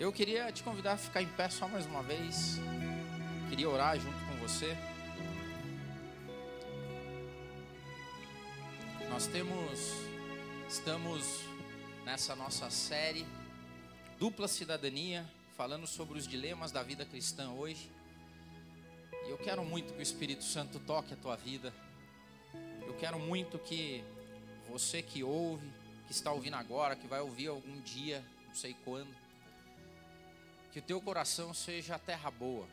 Eu queria te convidar a ficar em pé só mais uma vez. Queria orar junto com você. Nós temos, estamos nessa nossa série Dupla Cidadania, falando sobre os dilemas da vida cristã hoje. E eu quero muito que o Espírito Santo toque a tua vida. Eu quero muito que você que ouve, que está ouvindo agora, que vai ouvir algum dia, não sei quando, que o teu coração seja terra boa.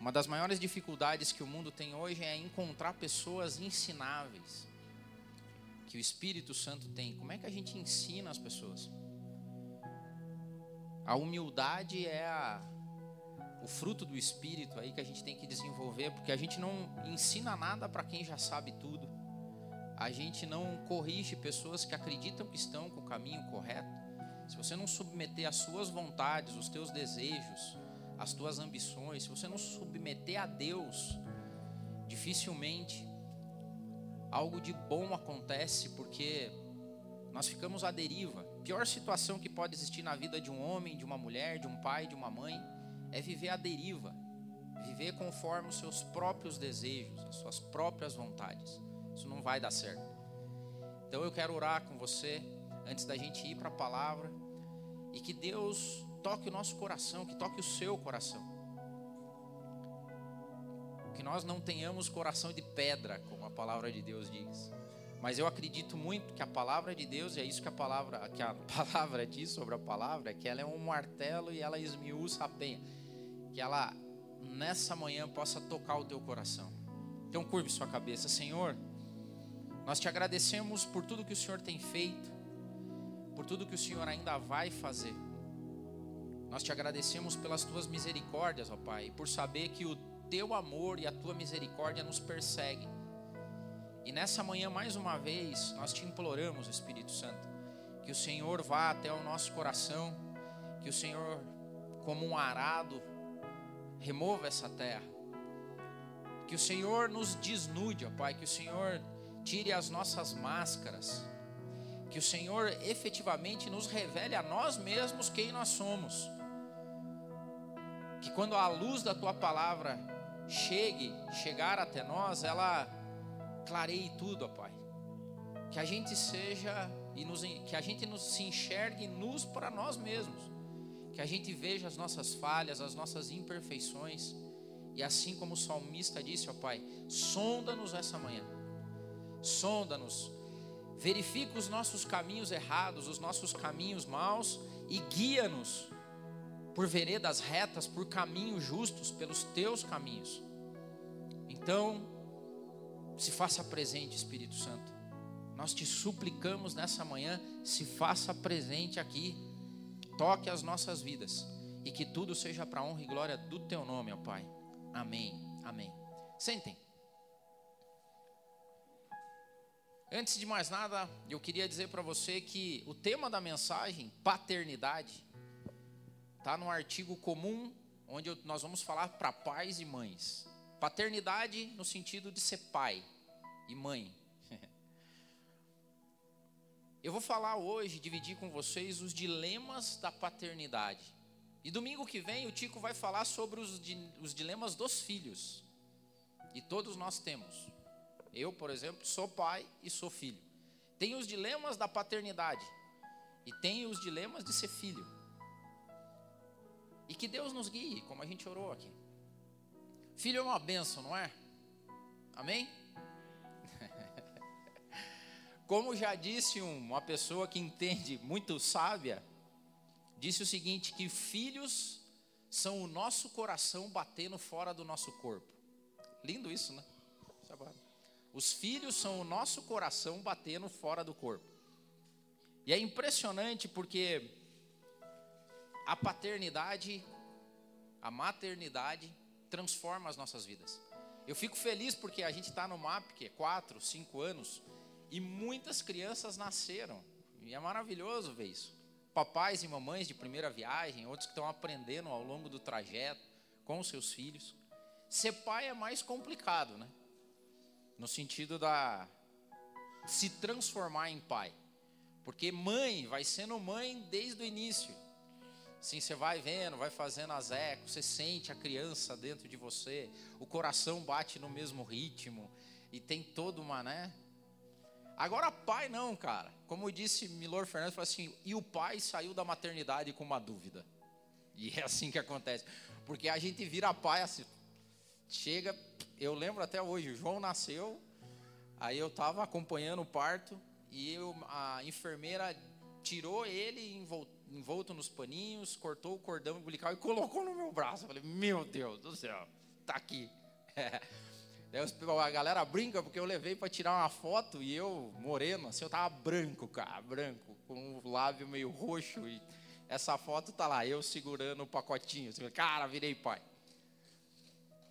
Uma das maiores dificuldades que o mundo tem hoje é encontrar pessoas ensináveis. Que o Espírito Santo tem. Como é que a gente ensina as pessoas? A humildade é a, o fruto do Espírito aí que a gente tem que desenvolver, porque a gente não ensina nada para quem já sabe tudo. A gente não corrige pessoas que acreditam que estão com o caminho correto. Se você não submeter as suas vontades, os teus desejos, as tuas ambições, se você não submeter a Deus, dificilmente algo de bom acontece, porque nós ficamos à deriva. Pior situação que pode existir na vida de um homem, de uma mulher, de um pai, de uma mãe, é viver à deriva. Viver conforme os seus próprios desejos, as suas próprias vontades. Isso não vai dar certo. Então eu quero orar com você antes da gente ir para a palavra e que Deus toque o nosso coração, que toque o seu coração. Que nós não tenhamos coração de pedra, como a palavra de Deus diz. Mas eu acredito muito que a palavra de Deus, e é isso que a palavra, que a palavra diz sobre a palavra, que ela é um martelo e ela esmiuça a penha. Que ela nessa manhã possa tocar o teu coração. Então curve sua cabeça, Senhor. Nós te agradecemos por tudo que o Senhor tem feito, por tudo que o Senhor ainda vai fazer. Nós te agradecemos pelas tuas misericórdias, ó Pai, por saber que o teu amor e a tua misericórdia nos perseguem. E nessa manhã, mais uma vez, nós te imploramos, Espírito Santo, que o Senhor vá até o nosso coração, que o Senhor, como um arado, remova essa terra. Que o Senhor nos desnude, ó Pai, que o Senhor tire as nossas máscaras. Que o Senhor efetivamente nos revele a nós mesmos quem nós somos que quando a luz da tua palavra chegue, chegar até nós, ela clareie tudo, ó Pai. Que a gente seja e nos, que a gente nos se enxergue nos para nós mesmos. Que a gente veja as nossas falhas, as nossas imperfeições. E assim como o salmista disse, ó Pai, sonda-nos essa manhã. Sonda-nos. Verifica os nossos caminhos errados, os nossos caminhos maus e guia-nos por veredas retas, por caminhos justos, pelos teus caminhos. Então, se faça presente, Espírito Santo. Nós te suplicamos nessa manhã, se faça presente aqui, toque as nossas vidas e que tudo seja para honra e glória do teu nome, ó Pai. Amém. Amém. Sentem. Antes de mais nada, eu queria dizer para você que o tema da mensagem, paternidade, está no artigo comum, onde nós vamos falar para pais e mães. Paternidade no sentido de ser pai e mãe. Eu vou falar hoje, dividir com vocês os dilemas da paternidade. E domingo que vem o Tico vai falar sobre os, os dilemas dos filhos. E todos nós temos. Eu, por exemplo, sou pai e sou filho. Tem os dilemas da paternidade. E tem os dilemas de ser filho. E que Deus nos guie, como a gente orou aqui. Filho é uma benção, não é? Amém? Como já disse uma pessoa que entende, muito sábia, disse o seguinte: que filhos são o nosso coração batendo fora do nosso corpo. Lindo isso, né? Os filhos são o nosso coração batendo fora do corpo. E é impressionante porque a paternidade, a maternidade transforma as nossas vidas. Eu fico feliz porque a gente está no MAP, que é 4, 5 anos, e muitas crianças nasceram. E é maravilhoso ver isso. Papais e mamães de primeira viagem, outros que estão aprendendo ao longo do trajeto com os seus filhos. Ser pai é mais complicado, né? No sentido da se transformar em pai. Porque mãe vai sendo mãe desde o início. Sim, você vai vendo, vai fazendo as ecos, você sente a criança dentro de você, o coração bate no mesmo ritmo e tem toda uma, né? Agora pai não, cara. Como disse Milor Fernandes, falou assim, e o pai saiu da maternidade com uma dúvida. E é assim que acontece. Porque a gente vira pai assim, chega, eu lembro até hoje, o João nasceu, aí eu estava acompanhando o parto e eu, a enfermeira tirou ele envolto, nos paninhos, cortou o cordão umbilical e colocou no meu braço. Eu falei, meu Deus do céu, tá aqui. É. a galera brinca porque eu levei para tirar uma foto e eu, moreno, assim, eu tava branco, cara, branco, com o lábio meio roxo. E essa foto tá lá, eu segurando o pacotinho. Cara, virei pai.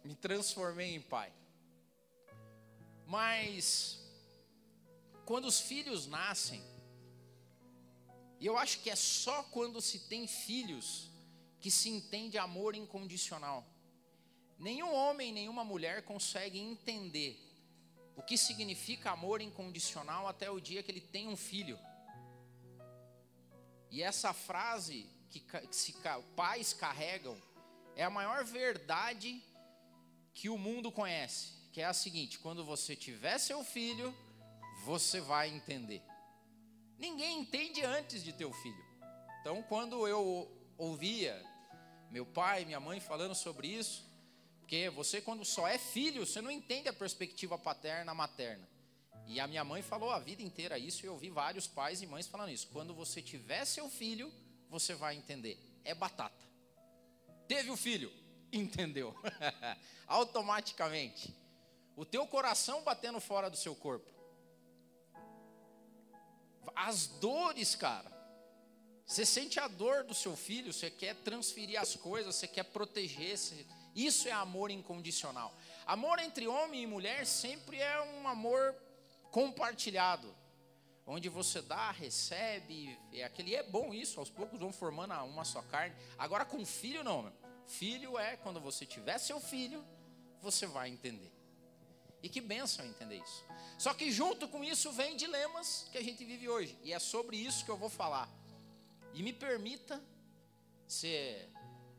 Me transformei em pai. Mas, quando os filhos nascem, e eu acho que é só quando se tem filhos que se entende amor incondicional. Nenhum homem, nenhuma mulher consegue entender o que significa amor incondicional até o dia que ele tem um filho. E essa frase que se, pais carregam é a maior verdade que o mundo conhece, que é a seguinte: quando você tiver seu filho, você vai entender. Ninguém entende antes de ter o filho. Então, quando eu ouvia meu pai, minha mãe falando sobre isso, porque você, quando só é filho, você não entende a perspectiva paterna, materna. E a minha mãe falou a vida inteira isso, e eu ouvi vários pais e mães falando isso. Quando você tiver seu filho, você vai entender. É batata. Teve o filho, entendeu? Automaticamente. O teu coração batendo fora do seu corpo as dores, cara. Você sente a dor do seu filho, você quer transferir as coisas, você quer proteger. Isso é amor incondicional. Amor entre homem e mulher sempre é um amor compartilhado, onde você dá, recebe, é aquele é bom isso, aos poucos vão formando uma só carne. Agora com filho não, meu. Filho é quando você tiver seu filho, você vai entender. E que bênção entender isso. Só que junto com isso vem dilemas que a gente vive hoje. E é sobre isso que eu vou falar. E me permita ser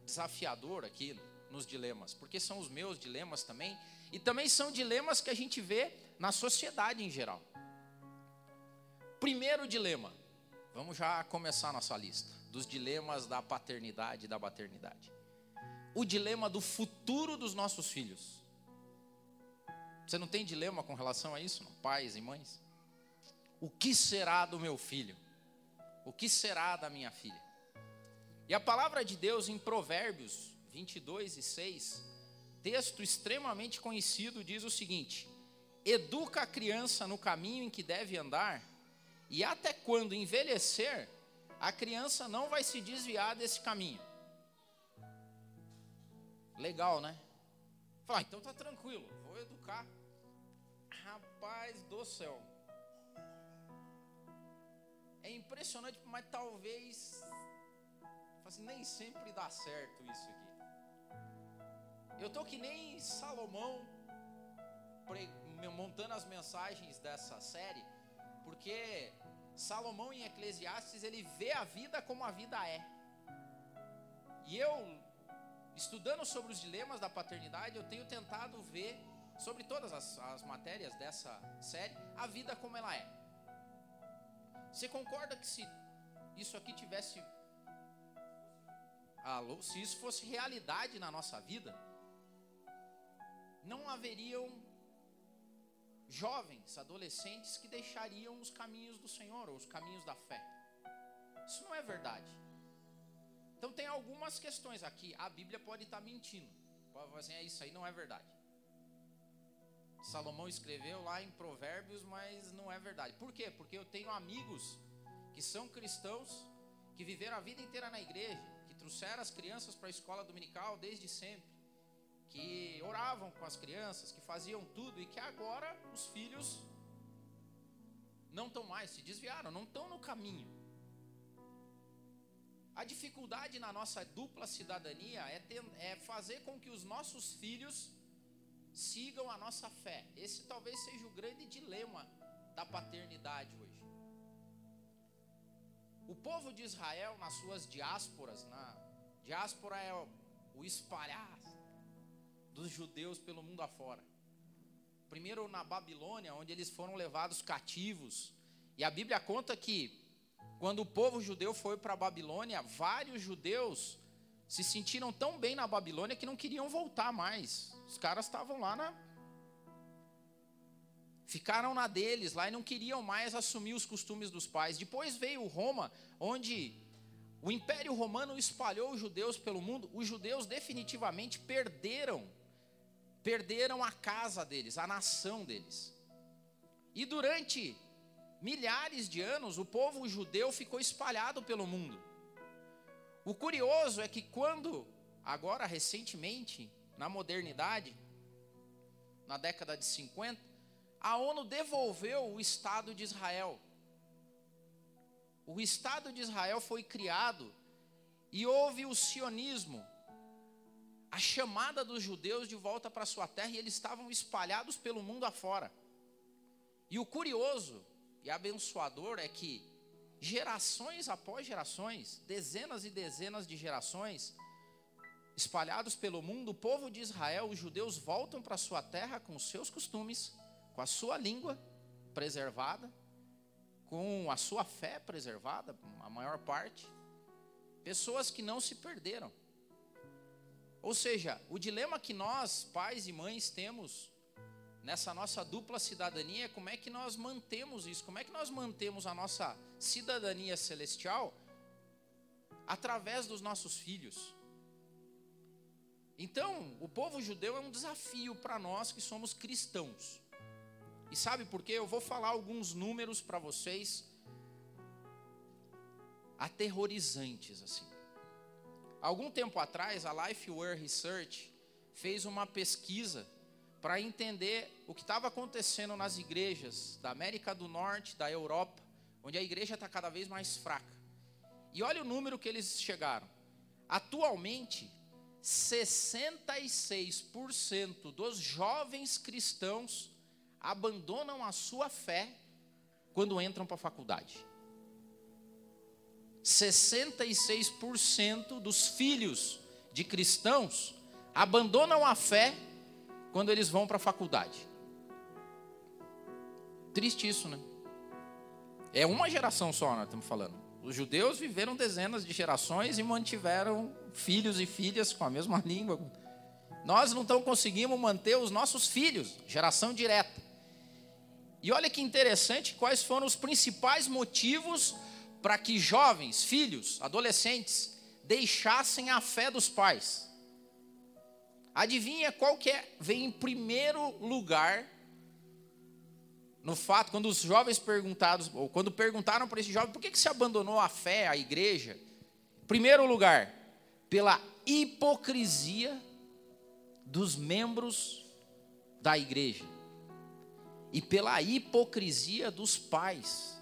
desafiador aqui nos dilemas, porque são os meus dilemas também, e também são dilemas que a gente vê na sociedade em geral. Primeiro dilema, vamos já começar nossa lista dos dilemas da paternidade e da maternidade. O dilema do futuro dos nossos filhos. Você não tem dilema com relação a isso, não? pais e mães? O que será do meu filho? O que será da minha filha? E a palavra de Deus em Provérbios 22 e 6, texto extremamente conhecido, diz o seguinte: Educa a criança no caminho em que deve andar, e até quando envelhecer, a criança não vai se desviar desse caminho. Legal, né? Fala, ah, então tá tranquilo, vou educar. Rapaz do céu. É impressionante, mas talvez assim, nem sempre dá certo isso aqui. Eu tô que nem Salomão montando as mensagens dessa série, porque Salomão em Eclesiastes ele vê a vida como a vida é. E eu estudando sobre os dilemas da paternidade, eu tenho tentado ver sobre todas as, as matérias dessa série, a vida como ela é. Você concorda que se isso aqui tivesse. Alô, se isso fosse realidade na nossa vida, não haveriam jovens, adolescentes que deixariam os caminhos do Senhor ou os caminhos da fé. Isso não é verdade. Então tem algumas questões aqui. A Bíblia pode estar mentindo. Pode fazer assim, é isso aí não é verdade. Salomão escreveu lá em Provérbios, mas não é verdade. Por quê? Porque eu tenho amigos que são cristãos, que viveram a vida inteira na igreja, que trouxeram as crianças para a escola dominical desde sempre, que oravam com as crianças, que faziam tudo e que agora os filhos não estão mais, se desviaram, não estão no caminho. A dificuldade na nossa dupla cidadania é, ter, é fazer com que os nossos filhos sigam a nossa fé. Esse talvez seja o grande dilema da paternidade hoje. O povo de Israel, nas suas diásporas, na diáspora é o espalhar dos judeus pelo mundo afora. Primeiro na Babilônia, onde eles foram levados cativos. E a Bíblia conta que quando o povo judeu foi para a Babilônia, vários judeus se sentiram tão bem na Babilônia que não queriam voltar mais. Os caras estavam lá na. Ficaram na deles lá e não queriam mais assumir os costumes dos pais. Depois veio Roma, onde o Império Romano espalhou os judeus pelo mundo. Os judeus definitivamente perderam, perderam a casa deles, a nação deles. E durante milhares de anos, o povo judeu ficou espalhado pelo mundo. O curioso é que quando, agora recentemente, na modernidade, na década de 50, a ONU devolveu o Estado de Israel. O Estado de Israel foi criado e houve o sionismo, a chamada dos judeus de volta para sua terra, e eles estavam espalhados pelo mundo afora. E o curioso e abençoador é que gerações após gerações, dezenas e dezenas de gerações, espalhados pelo mundo, o povo de Israel, os judeus voltam para sua terra com os seus costumes, com a sua língua preservada, com a sua fé preservada, a maior parte. Pessoas que não se perderam. Ou seja, o dilema que nós, pais e mães, temos nessa nossa dupla cidadania, como é que nós mantemos isso? Como é que nós mantemos a nossa cidadania celestial através dos nossos filhos? Então, o povo judeu é um desafio para nós que somos cristãos. E sabe por quê? Eu vou falar alguns números para vocês aterrorizantes assim. Algum tempo atrás, a Lifeware Research fez uma pesquisa para entender o que estava acontecendo nas igrejas da América do Norte, da Europa, onde a igreja está cada vez mais fraca. E olha o número que eles chegaram. Atualmente, 66% dos jovens cristãos abandonam a sua fé quando entram para a faculdade. 66% dos filhos de cristãos abandonam a fé quando eles vão para a faculdade. Triste isso, né? É uma geração só, nós estamos falando. Os judeus viveram dezenas de gerações e mantiveram filhos e filhas com a mesma língua. Nós não estamos conseguindo manter os nossos filhos, geração direta. E olha que interessante, quais foram os principais motivos para que jovens, filhos, adolescentes, deixassem a fé dos pais. Adivinha qual que é, vem em primeiro lugar no fato, quando os jovens perguntados, ou quando perguntaram para esse jovem, por que, que se abandonou a fé, a igreja? Primeiro lugar, pela hipocrisia dos membros da igreja e pela hipocrisia dos pais.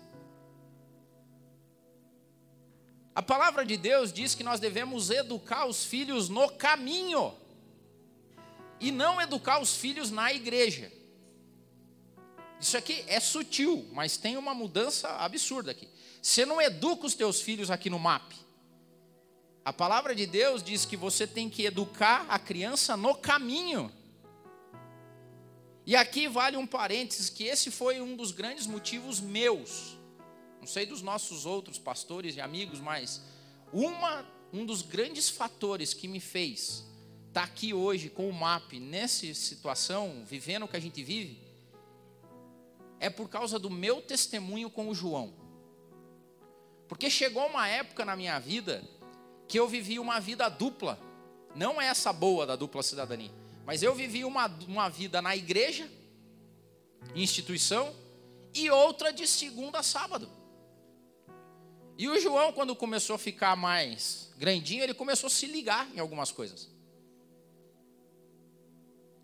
A palavra de Deus diz que nós devemos educar os filhos no caminho e não educar os filhos na igreja. Isso aqui é sutil, mas tem uma mudança absurda aqui. Você não educa os teus filhos aqui no MAP. A palavra de Deus diz que você tem que educar a criança no caminho. E aqui vale um parênteses que esse foi um dos grandes motivos meus. Não sei dos nossos outros pastores e amigos, mas uma, um dos grandes fatores que me fez está aqui hoje com o MAP, nessa situação, vivendo o que a gente vive, é por causa do meu testemunho com o João. Porque chegou uma época na minha vida que eu vivi uma vida dupla, não é essa boa da dupla cidadania, mas eu vivi uma, uma vida na igreja, instituição, e outra de segunda a sábado. E o João, quando começou a ficar mais grandinho, ele começou a se ligar em algumas coisas.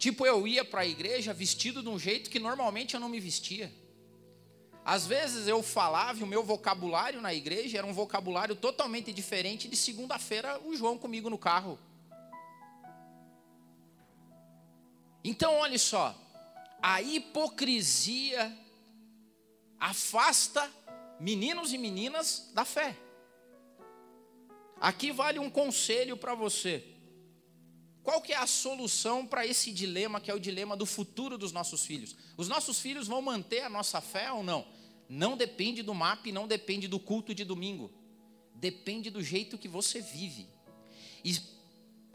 Tipo, eu ia para a igreja vestido de um jeito que normalmente eu não me vestia. Às vezes eu falava e o meu vocabulário na igreja era um vocabulário totalmente diferente de segunda-feira o João comigo no carro. Então, olha só, a hipocrisia afasta meninos e meninas da fé. Aqui vale um conselho para você. Qual que é a solução para esse dilema, que é o dilema do futuro dos nossos filhos? Os nossos filhos vão manter a nossa fé ou não? Não depende do MAP, não depende do culto de domingo. Depende do jeito que você vive. E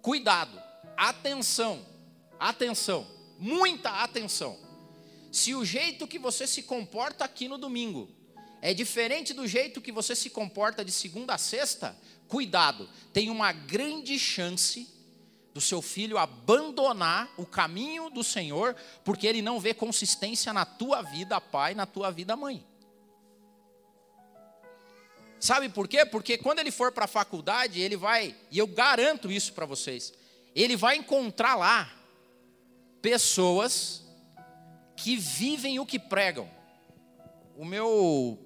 cuidado, atenção, atenção, muita atenção. Se o jeito que você se comporta aqui no domingo é diferente do jeito que você se comporta de segunda a sexta, cuidado, tem uma grande chance do seu filho abandonar o caminho do Senhor, porque ele não vê consistência na tua vida, pai, na tua vida, mãe. Sabe por quê? Porque quando ele for para a faculdade, ele vai, e eu garanto isso para vocês, ele vai encontrar lá pessoas que vivem o que pregam. O meu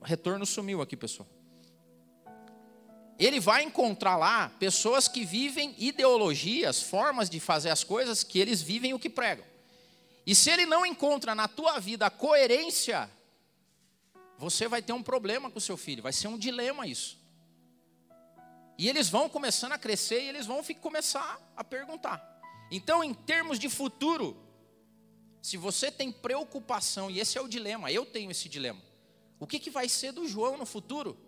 retorno sumiu aqui, pessoal ele vai encontrar lá pessoas que vivem ideologias, formas de fazer as coisas que eles vivem o que pregam. E se ele não encontra na tua vida a coerência, você vai ter um problema com o seu filho, vai ser um dilema isso. E eles vão começando a crescer e eles vão começar a perguntar. Então, em termos de futuro, se você tem preocupação, e esse é o dilema, eu tenho esse dilema. O que, que vai ser do João no futuro?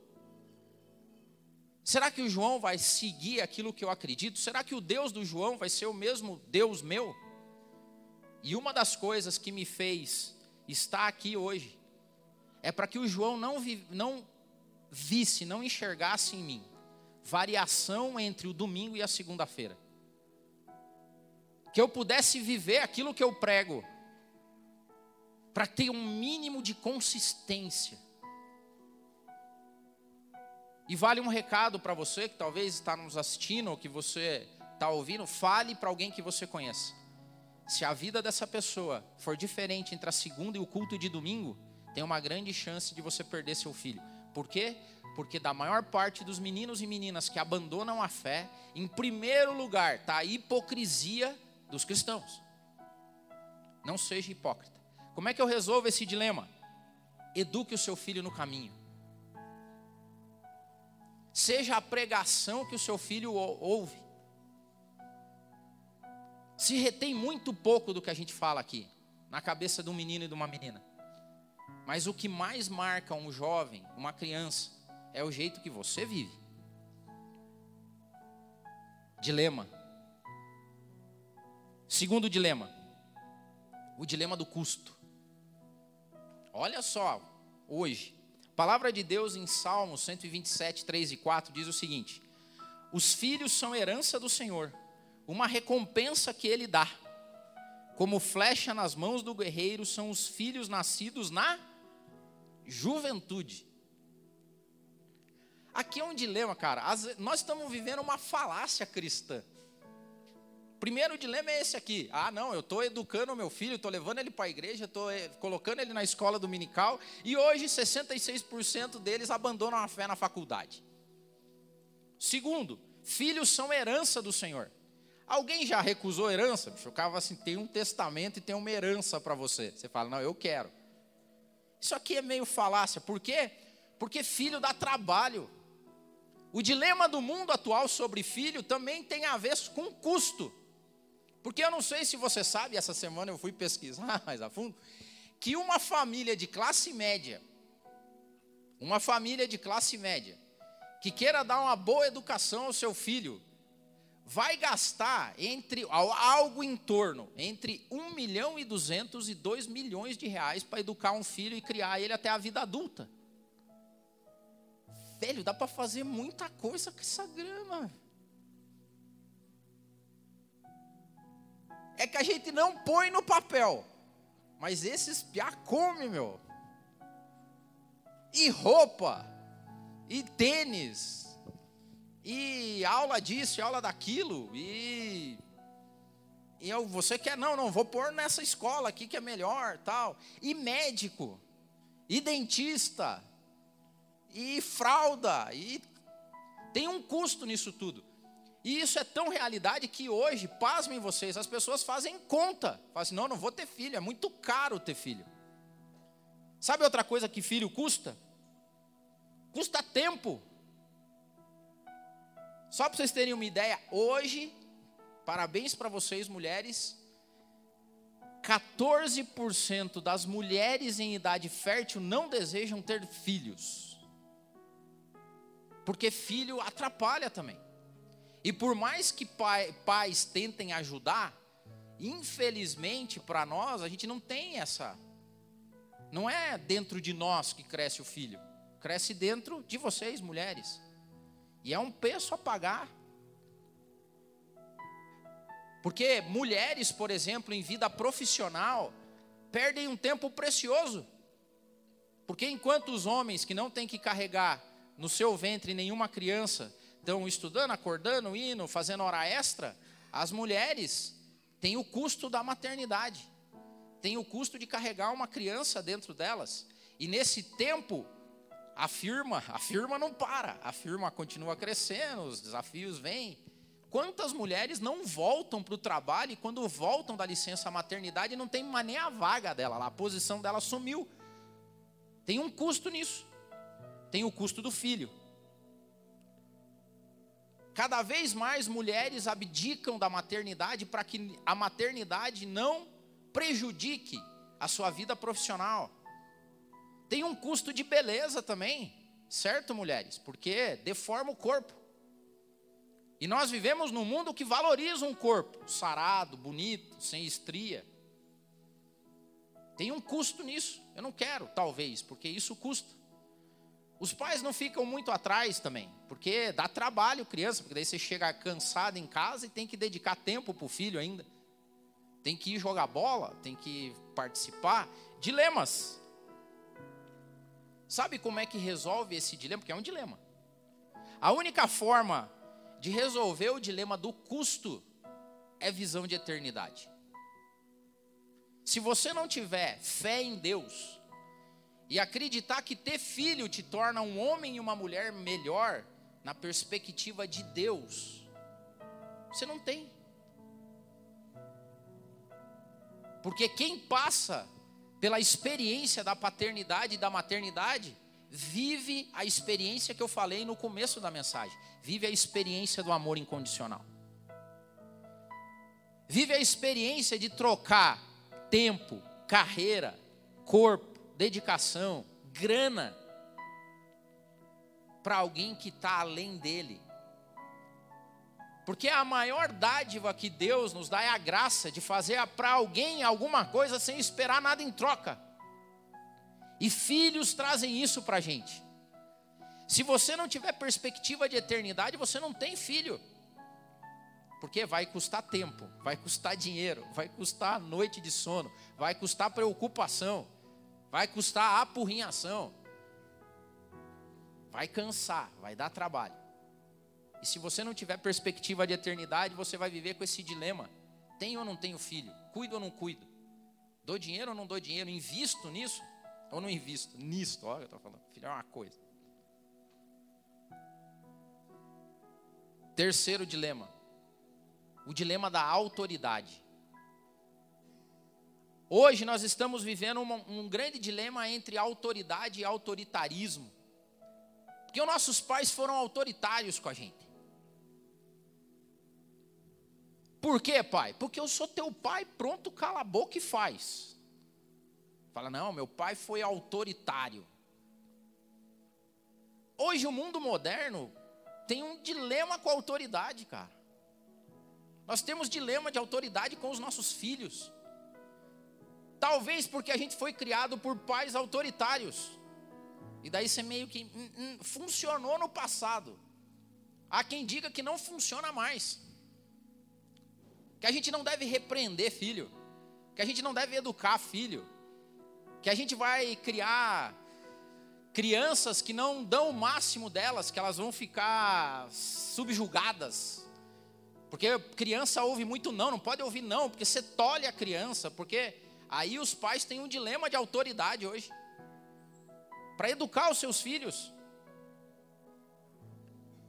Será que o João vai seguir aquilo que eu acredito? Será que o Deus do João vai ser o mesmo Deus meu? E uma das coisas que me fez estar aqui hoje é para que o João não, vi, não visse, não enxergasse em mim variação entre o domingo e a segunda-feira. Que eu pudesse viver aquilo que eu prego, para ter um mínimo de consistência. E vale um recado para você que talvez está nos assistindo ou que você está ouvindo, fale para alguém que você conheça. Se a vida dessa pessoa for diferente entre a segunda e o culto de domingo, tem uma grande chance de você perder seu filho. Por quê? Porque da maior parte dos meninos e meninas que abandonam a fé, em primeiro lugar está a hipocrisia dos cristãos. Não seja hipócrita. Como é que eu resolvo esse dilema? Eduque o seu filho no caminho seja a pregação que o seu filho ouve. Se retém muito pouco do que a gente fala aqui, na cabeça de um menino e de uma menina. Mas o que mais marca um jovem, uma criança, é o jeito que você vive. Dilema. Segundo dilema, o dilema do custo. Olha só, hoje, palavra de Deus em Salmos 127, 3 e 4 diz o seguinte: Os filhos são herança do Senhor, uma recompensa que Ele dá. Como flecha nas mãos do guerreiro são os filhos nascidos na juventude. Aqui é um dilema, cara. nós estamos vivendo uma falácia cristã. Primeiro dilema é esse aqui. Ah, não, eu estou educando o meu filho, estou levando ele para a igreja, estou eh, colocando ele na escola dominical, e hoje 66% deles abandonam a fé na faculdade. Segundo, filhos são herança do Senhor. Alguém já recusou herança? O cara assim, tem um testamento e tem uma herança para você. Você fala, não, eu quero. Isso aqui é meio falácia. Por quê? Porque filho dá trabalho. O dilema do mundo atual sobre filho também tem a ver com custo. Porque eu não sei se você sabe, essa semana eu fui pesquisar mais a fundo, que uma família de classe média, uma família de classe média, que queira dar uma boa educação ao seu filho, vai gastar entre algo em torno entre 1 milhão e 200 e 2 milhões de reais para educar um filho e criar ele até a vida adulta. Velho, dá para fazer muita coisa com essa grama. É que a gente não põe no papel. Mas esses piá come, meu. E roupa, e tênis, e aula disso, e aula daquilo, e e eu, você quer, não, não, vou pôr nessa escola aqui que é melhor, tal. E médico, e dentista, e fralda, e tem um custo nisso tudo. E isso é tão realidade que hoje, pasmem vocês, as pessoas fazem conta. Fazem assim, não, não vou ter filho, é muito caro ter filho. Sabe outra coisa que filho custa? Custa tempo. Só para vocês terem uma ideia, hoje, parabéns para vocês, mulheres, 14% das mulheres em idade fértil não desejam ter filhos. Porque filho atrapalha também. E por mais que pai, pais tentem ajudar, infelizmente para nós, a gente não tem essa. Não é dentro de nós que cresce o filho, cresce dentro de vocês, mulheres. E é um preço a pagar. Porque mulheres, por exemplo, em vida profissional, perdem um tempo precioso. Porque enquanto os homens que não têm que carregar no seu ventre nenhuma criança, estão estudando, acordando, indo, fazendo hora extra, as mulheres têm o custo da maternidade, têm o custo de carregar uma criança dentro delas. E nesse tempo, a firma, a firma não para, a firma continua crescendo, os desafios vêm. Quantas mulheres não voltam para o trabalho e quando voltam da licença maternidade não tem nem a vaga dela a posição dela sumiu. Tem um custo nisso. Tem o custo do filho. Cada vez mais mulheres abdicam da maternidade para que a maternidade não prejudique a sua vida profissional. Tem um custo de beleza também, certo, mulheres? Porque deforma o corpo. E nós vivemos num mundo que valoriza um corpo sarado, bonito, sem estria. Tem um custo nisso. Eu não quero, talvez, porque isso custa. Os pais não ficam muito atrás também, porque dá trabalho criança, porque daí você chega cansado em casa e tem que dedicar tempo para o filho ainda. Tem que ir jogar bola, tem que participar. Dilemas. Sabe como é que resolve esse dilema? Porque é um dilema. A única forma de resolver o dilema do custo é visão de eternidade. Se você não tiver fé em Deus e acreditar que ter filho te torna um homem e uma mulher melhor na perspectiva de Deus, você não tem. Porque quem passa pela experiência da paternidade e da maternidade, vive a experiência que eu falei no começo da mensagem. Vive a experiência do amor incondicional. Vive a experiência de trocar tempo, carreira, corpo, dedicação, grana para alguém que está além dele. Porque a maior dádiva que Deus nos dá é a graça de fazer para alguém alguma coisa sem esperar nada em troca. E filhos trazem isso para a gente. Se você não tiver perspectiva de eternidade, você não tem filho. Porque vai custar tempo, vai custar dinheiro, vai custar noite de sono, vai custar preocupação, vai custar apurrinhação. Vai cansar, vai dar trabalho. E se você não tiver perspectiva de eternidade, você vai viver com esse dilema: tenho ou não tenho filho? Cuido ou não cuido? Dou dinheiro ou não dou dinheiro? Invisto nisso? Ou não invisto nisto? Olha, eu estou falando, filho é uma coisa. Terceiro dilema. O dilema da autoridade. Hoje nós estamos vivendo um, um grande dilema entre autoridade e autoritarismo. Porque os nossos pais foram autoritários com a gente. Por quê, pai? Porque eu sou teu pai, pronto, cala a boca e faz. Fala, não, meu pai foi autoritário. Hoje o mundo moderno tem um dilema com a autoridade, cara. Nós temos dilema de autoridade com os nossos filhos. Talvez porque a gente foi criado por pais autoritários. E daí você meio que hum, hum, funcionou no passado. Há quem diga que não funciona mais. Que a gente não deve repreender filho. Que a gente não deve educar filho que a gente vai criar crianças que não dão o máximo delas, que elas vão ficar subjugadas. Porque criança ouve muito não, não pode ouvir não, porque você tolhe a criança, porque aí os pais têm um dilema de autoridade hoje. Para educar os seus filhos.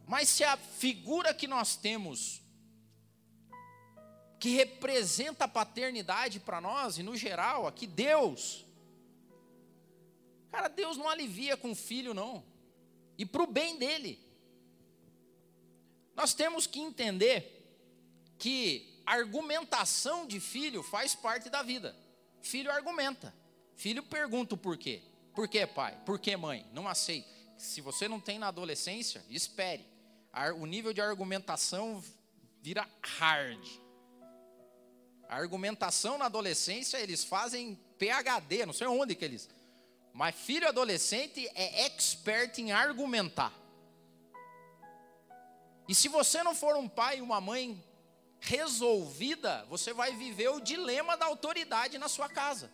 Mas se a figura que nós temos que representa a paternidade para nós, e no geral, aqui Deus, Cara, Deus não alivia com o filho, não. E para o bem dele. Nós temos que entender que argumentação de filho faz parte da vida. Filho argumenta. Filho pergunta o porquê. Por que, pai? Por que, mãe? Não aceito. Se você não tem na adolescência, espere. O nível de argumentação vira hard. A argumentação na adolescência, eles fazem PhD, não sei onde que eles. Mas filho adolescente é expert em argumentar. E se você não for um pai e uma mãe resolvida, você vai viver o dilema da autoridade na sua casa.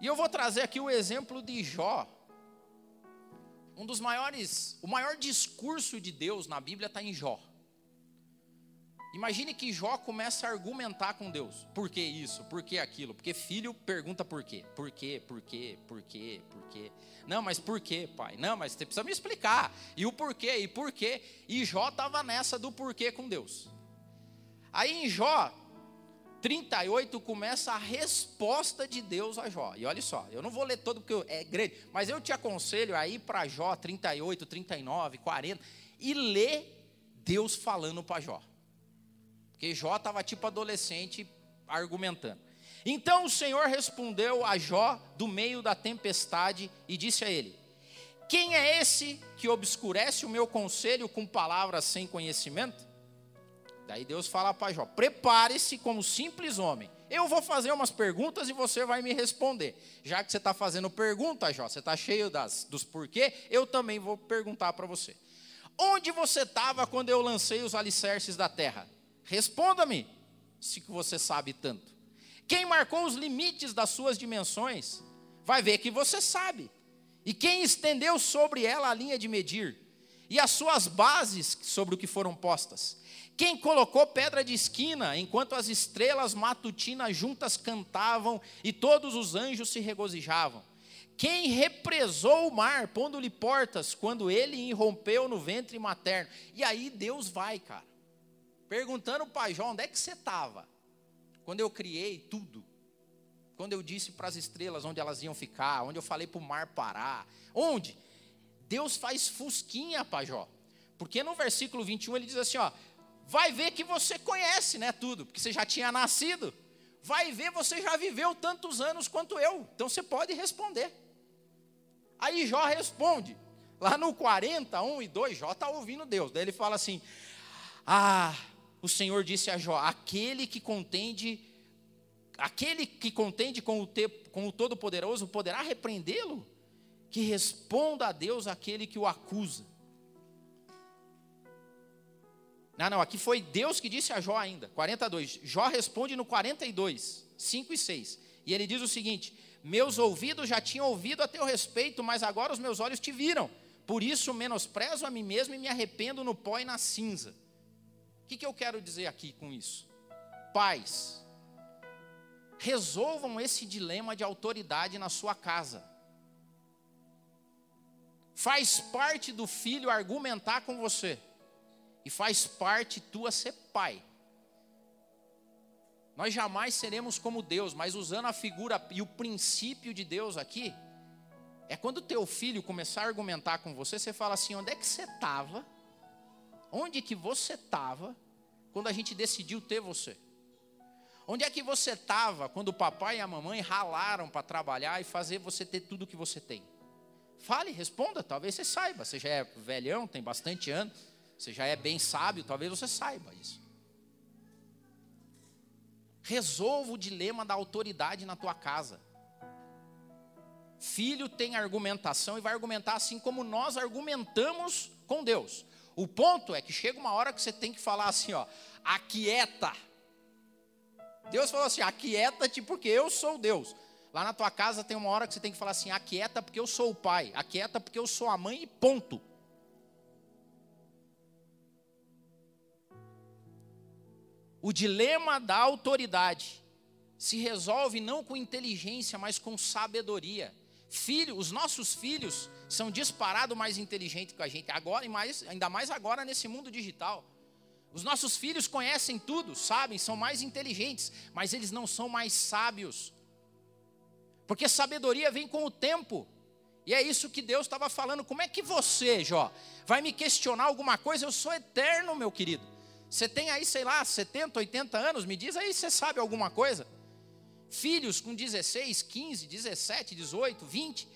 E eu vou trazer aqui o exemplo de Jó. Um dos maiores, o maior discurso de Deus na Bíblia está em Jó. Imagine que Jó começa a argumentar com Deus. Por que isso? Por que aquilo? Porque filho pergunta por quê? Por quê? Por quê? Por quê? Por quê? Não, mas por quê, pai? Não, mas você precisa me explicar. E o porquê? E por quê? E Jó estava nessa do porquê com Deus. Aí em Jó 38 começa a resposta de Deus a Jó. E olha só, eu não vou ler todo porque é grande, mas eu te aconselho a ir para Jó 38, 39, 40 e ler Deus falando para Jó. Porque Jó estava tipo adolescente argumentando. Então o Senhor respondeu a Jó do meio da tempestade e disse a ele: Quem é esse que obscurece o meu conselho com palavras sem conhecimento? Daí Deus fala para Jó: Prepare-se como simples homem. Eu vou fazer umas perguntas e você vai me responder. Já que você está fazendo pergunta, Jó, você está cheio das, dos porquê, eu também vou perguntar para você. Onde você estava quando eu lancei os alicerces da terra? Responda-me, se você sabe tanto. Quem marcou os limites das suas dimensões, vai ver que você sabe. E quem estendeu sobre ela a linha de medir, e as suas bases sobre o que foram postas. Quem colocou pedra de esquina, enquanto as estrelas matutinas juntas cantavam e todos os anjos se regozijavam. Quem represou o mar, pondo-lhe portas, quando ele irrompeu no ventre materno. E aí Deus vai, cara perguntando para Jó onde é que você estava quando eu criei tudo. Quando eu disse para as estrelas onde elas iam ficar, onde eu falei para o mar parar. Onde? Deus faz fusquinha para Jó. Porque no versículo 21 ele diz assim: ó, vai ver que você conhece né, tudo, porque você já tinha nascido. Vai ver, você já viveu tantos anos quanto eu. Então você pode responder. Aí Jó responde. Lá no 40, 1 e 2, Jó está ouvindo Deus. Daí ele fala assim: Ah, o Senhor disse a Jó: aquele que contende, aquele que contende com o, com o Todo-Poderoso poderá repreendê-lo? Que responda a Deus aquele que o acusa. Não, não, aqui foi Deus que disse a Jó ainda, 42. Jó responde no 42, 5 e 6. E ele diz o seguinte: Meus ouvidos já tinham ouvido a teu respeito, mas agora os meus olhos te viram. Por isso menosprezo a mim mesmo e me arrependo no pó e na cinza que, que eu quero dizer aqui com isso? Pais, resolvam esse dilema de autoridade na sua casa. Faz parte do filho argumentar com você, e faz parte tua ser pai. Nós jamais seremos como Deus, mas usando a figura e o princípio de Deus aqui, é quando teu filho começar a argumentar com você, você fala assim: onde é que você estava? Onde que você estava quando a gente decidiu ter você? Onde é que você estava quando o papai e a mamãe ralaram para trabalhar e fazer você ter tudo que você tem? Fale, responda, talvez você saiba. Você já é velhão, tem bastante anos, você já é bem sábio, talvez você saiba isso. Resolva o dilema da autoridade na tua casa. Filho tem argumentação e vai argumentar assim como nós argumentamos com Deus. O ponto é que chega uma hora que você tem que falar assim, ó, aquieta. Deus falou assim, aquieta-te porque eu sou Deus. Lá na tua casa tem uma hora que você tem que falar assim, aquieta porque eu sou o pai, aquieta porque eu sou a mãe e ponto. O dilema da autoridade se resolve não com inteligência, mas com sabedoria. Filho, os nossos filhos são disparado mais inteligentes que a gente agora e mais, ainda mais agora nesse mundo digital. Os nossos filhos conhecem tudo, sabem, são mais inteligentes, mas eles não são mais sábios. Porque sabedoria vem com o tempo. E é isso que Deus estava falando. Como é que você, Jó, vai me questionar alguma coisa? Eu sou eterno, meu querido. Você tem aí, sei lá, 70, 80 anos, me diz aí você sabe alguma coisa. Filhos com 16, 15, 17, 18, 20,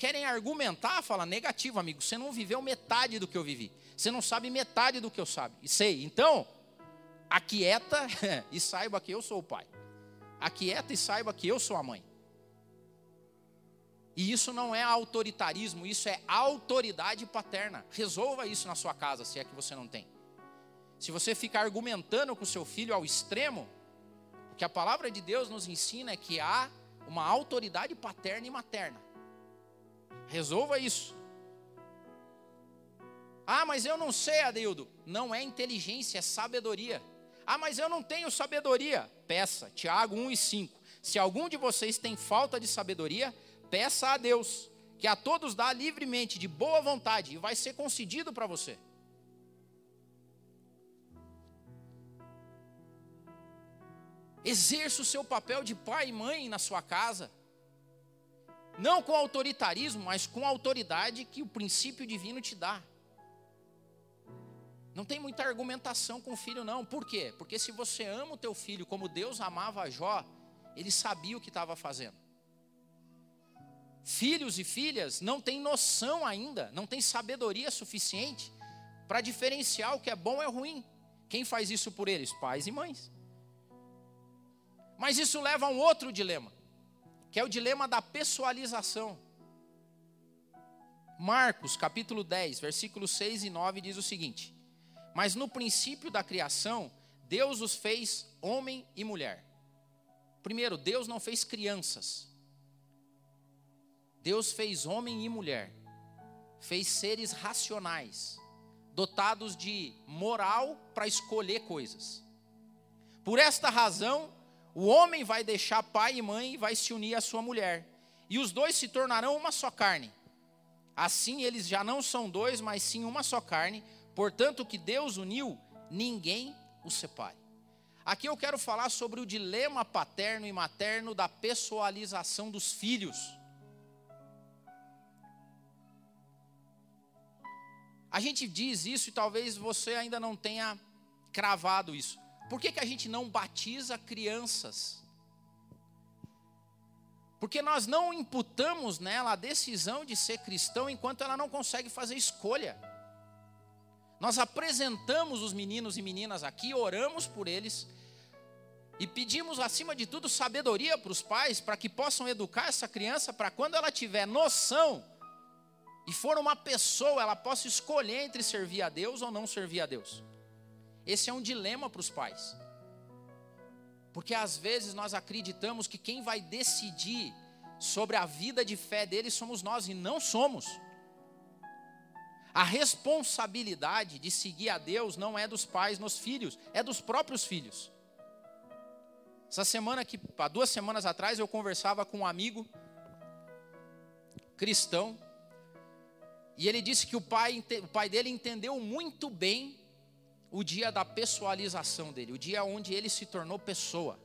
querem argumentar, fala negativo, amigo. Você não viveu metade do que eu vivi. Você não sabe metade do que eu sabe. E sei. Então, aquieta e saiba que eu sou o pai. Aquieta e saiba que eu sou a mãe. E isso não é autoritarismo, isso é autoridade paterna. Resolva isso na sua casa, se é que você não tem. Se você ficar argumentando com seu filho ao extremo, o que a palavra de Deus nos ensina é que há uma autoridade paterna e materna. Resolva isso. Ah, mas eu não sei, Adildo. Não é inteligência, é sabedoria. Ah, mas eu não tenho sabedoria. Peça, Tiago 1 e 5. Se algum de vocês tem falta de sabedoria, peça a Deus, que a todos dá livremente, de boa vontade, e vai ser concedido para você. Exerça o seu papel de pai e mãe na sua casa. Não com autoritarismo, mas com a autoridade que o princípio divino te dá. Não tem muita argumentação com o filho, não. Por quê? Porque se você ama o teu filho como Deus amava a Jó, ele sabia o que estava fazendo. Filhos e filhas não têm noção ainda, não têm sabedoria suficiente para diferenciar o que é bom e o ruim. Quem faz isso por eles? Pais e mães. Mas isso leva a um outro dilema, que é o dilema da pessoalização. Marcos, capítulo 10, versículos 6 e 9 diz o seguinte: Mas no princípio da criação, Deus os fez homem e mulher. Primeiro, Deus não fez crianças. Deus fez homem e mulher. Fez seres racionais, dotados de moral para escolher coisas. Por esta razão, o homem vai deixar pai e mãe e vai se unir à sua mulher, e os dois se tornarão uma só carne. Assim eles já não são dois, mas sim uma só carne. Portanto, o que Deus uniu, ninguém os separe. Aqui eu quero falar sobre o dilema paterno e materno da pessoalização dos filhos. A gente diz isso e talvez você ainda não tenha cravado isso. Por que, que a gente não batiza crianças? Porque nós não imputamos nela a decisão de ser cristão enquanto ela não consegue fazer escolha. Nós apresentamos os meninos e meninas aqui, oramos por eles e pedimos, acima de tudo, sabedoria para os pais, para que possam educar essa criança, para quando ela tiver noção e for uma pessoa, ela possa escolher entre servir a Deus ou não servir a Deus. Esse é um dilema para os pais. Porque às vezes nós acreditamos que quem vai decidir sobre a vida de fé deles somos nós e não somos. A responsabilidade de seguir a Deus não é dos pais nos filhos, é dos próprios filhos. Essa semana que há duas semanas atrás eu conversava com um amigo cristão e ele disse que o pai, o pai dele entendeu muito bem o dia da pessoalização dele, o dia onde ele se tornou pessoa.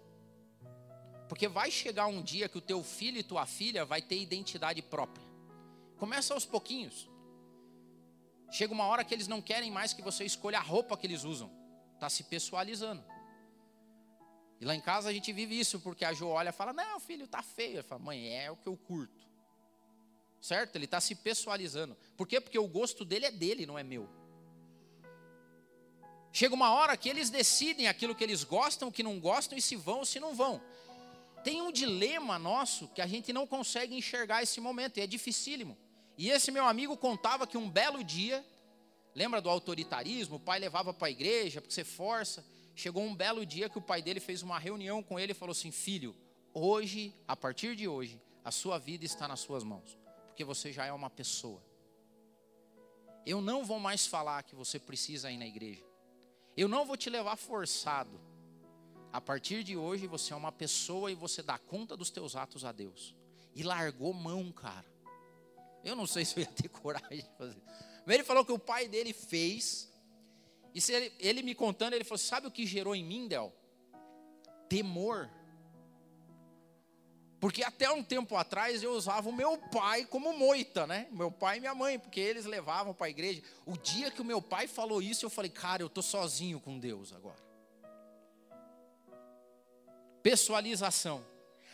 Porque vai chegar um dia que o teu filho e tua filha vai ter identidade própria. Começa aos pouquinhos. Chega uma hora que eles não querem mais que você escolha a roupa que eles usam. Está se pessoalizando. E lá em casa a gente vive isso, porque a Jo olha e fala: Não, filho, tá feio. Ele fala: Mãe, é o que eu curto. Certo? Ele está se pessoalizando. Por quê? Porque o gosto dele é dele, não é meu. Chega uma hora que eles decidem aquilo que eles gostam, o que não gostam, e se vão ou se não vão. Tem um dilema nosso que a gente não consegue enxergar esse momento, e é dificílimo. E esse meu amigo contava que um belo dia, lembra do autoritarismo? O pai levava para a igreja, porque você força. Chegou um belo dia que o pai dele fez uma reunião com ele e falou assim: Filho, hoje, a partir de hoje, a sua vida está nas suas mãos, porque você já é uma pessoa. Eu não vou mais falar que você precisa ir na igreja. Eu não vou te levar forçado. A partir de hoje você é uma pessoa e você dá conta dos teus atos a Deus. E largou mão, cara. Eu não sei se eu ia ter coragem de fazer. Mas ele falou que o pai dele fez. E ele, ele me contando, ele falou: Sabe o que gerou em mim, Del? Temor. Porque até um tempo atrás eu usava o meu pai como moita, né? Meu pai e minha mãe, porque eles levavam para a igreja. O dia que o meu pai falou isso, eu falei, cara, eu tô sozinho com Deus agora. Pessoalização.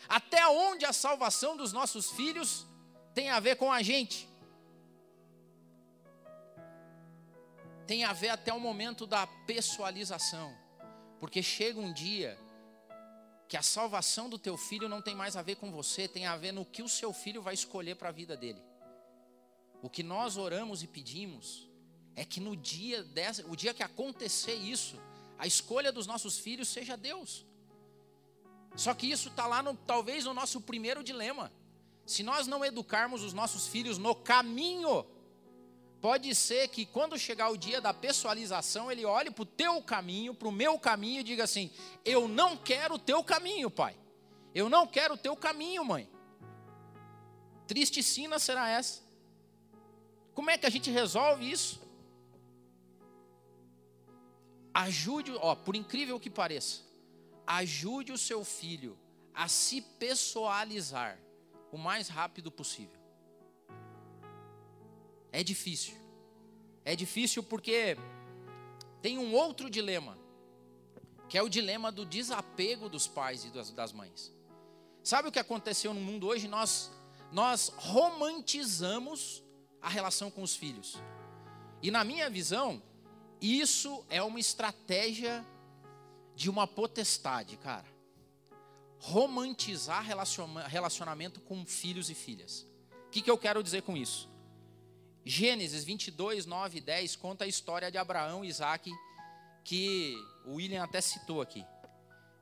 Até onde a salvação dos nossos filhos tem a ver com a gente? Tem a ver até o momento da pessoalização. Porque chega um dia que a salvação do teu filho não tem mais a ver com você, tem a ver no que o seu filho vai escolher para a vida dele. O que nós oramos e pedimos é que no dia dessa, o dia que acontecer isso, a escolha dos nossos filhos seja Deus. Só que isso está lá no, talvez no nosso primeiro dilema. Se nós não educarmos os nossos filhos no caminho Pode ser que quando chegar o dia da pessoalização, ele olhe para o teu caminho, para o meu caminho e diga assim: Eu não quero o teu caminho, pai. Eu não quero o teu caminho, mãe. Triste sina será essa. Como é que a gente resolve isso? Ajude, ó, por incrível que pareça, ajude o seu filho a se pessoalizar o mais rápido possível. É difícil. É difícil porque tem um outro dilema, que é o dilema do desapego dos pais e das, mães. Sabe o que aconteceu no mundo hoje? Nós, nós romantizamos a relação com os filhos. E na minha visão, isso é uma estratégia de uma potestade, cara. Romantizar relacionamento com filhos e filhas. O que, que eu quero dizer com isso? Gênesis 22, 9 e 10 conta a história de Abraão e Isaac, que o William até citou aqui.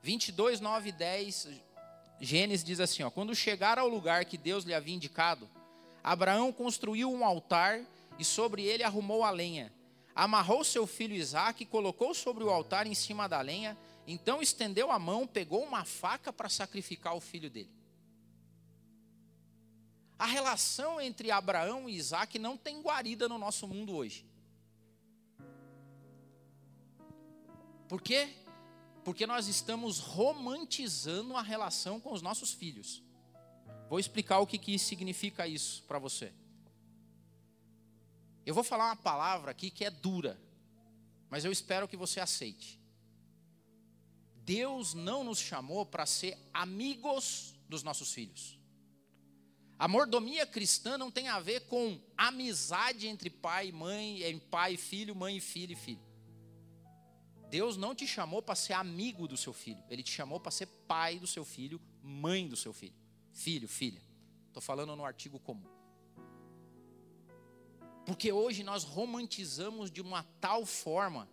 22, 9 e 10, Gênesis diz assim: ó, Quando chegaram ao lugar que Deus lhe havia indicado, Abraão construiu um altar e sobre ele arrumou a lenha. Amarrou seu filho Isaac e colocou sobre o altar em cima da lenha. Então estendeu a mão, pegou uma faca para sacrificar o filho dele. A relação entre Abraão e Isaac não tem guarida no nosso mundo hoje. Por quê? Porque nós estamos romantizando a relação com os nossos filhos. Vou explicar o que, que significa isso para você. Eu vou falar uma palavra aqui que é dura, mas eu espero que você aceite. Deus não nos chamou para ser amigos dos nossos filhos. A mordomia cristã não tem a ver com amizade entre pai e mãe, em pai e filho, mãe e filho e filho. Deus não te chamou para ser amigo do seu filho, Ele te chamou para ser pai do seu filho, mãe do seu filho. Filho, filha. Estou falando no artigo comum. Porque hoje nós romantizamos de uma tal forma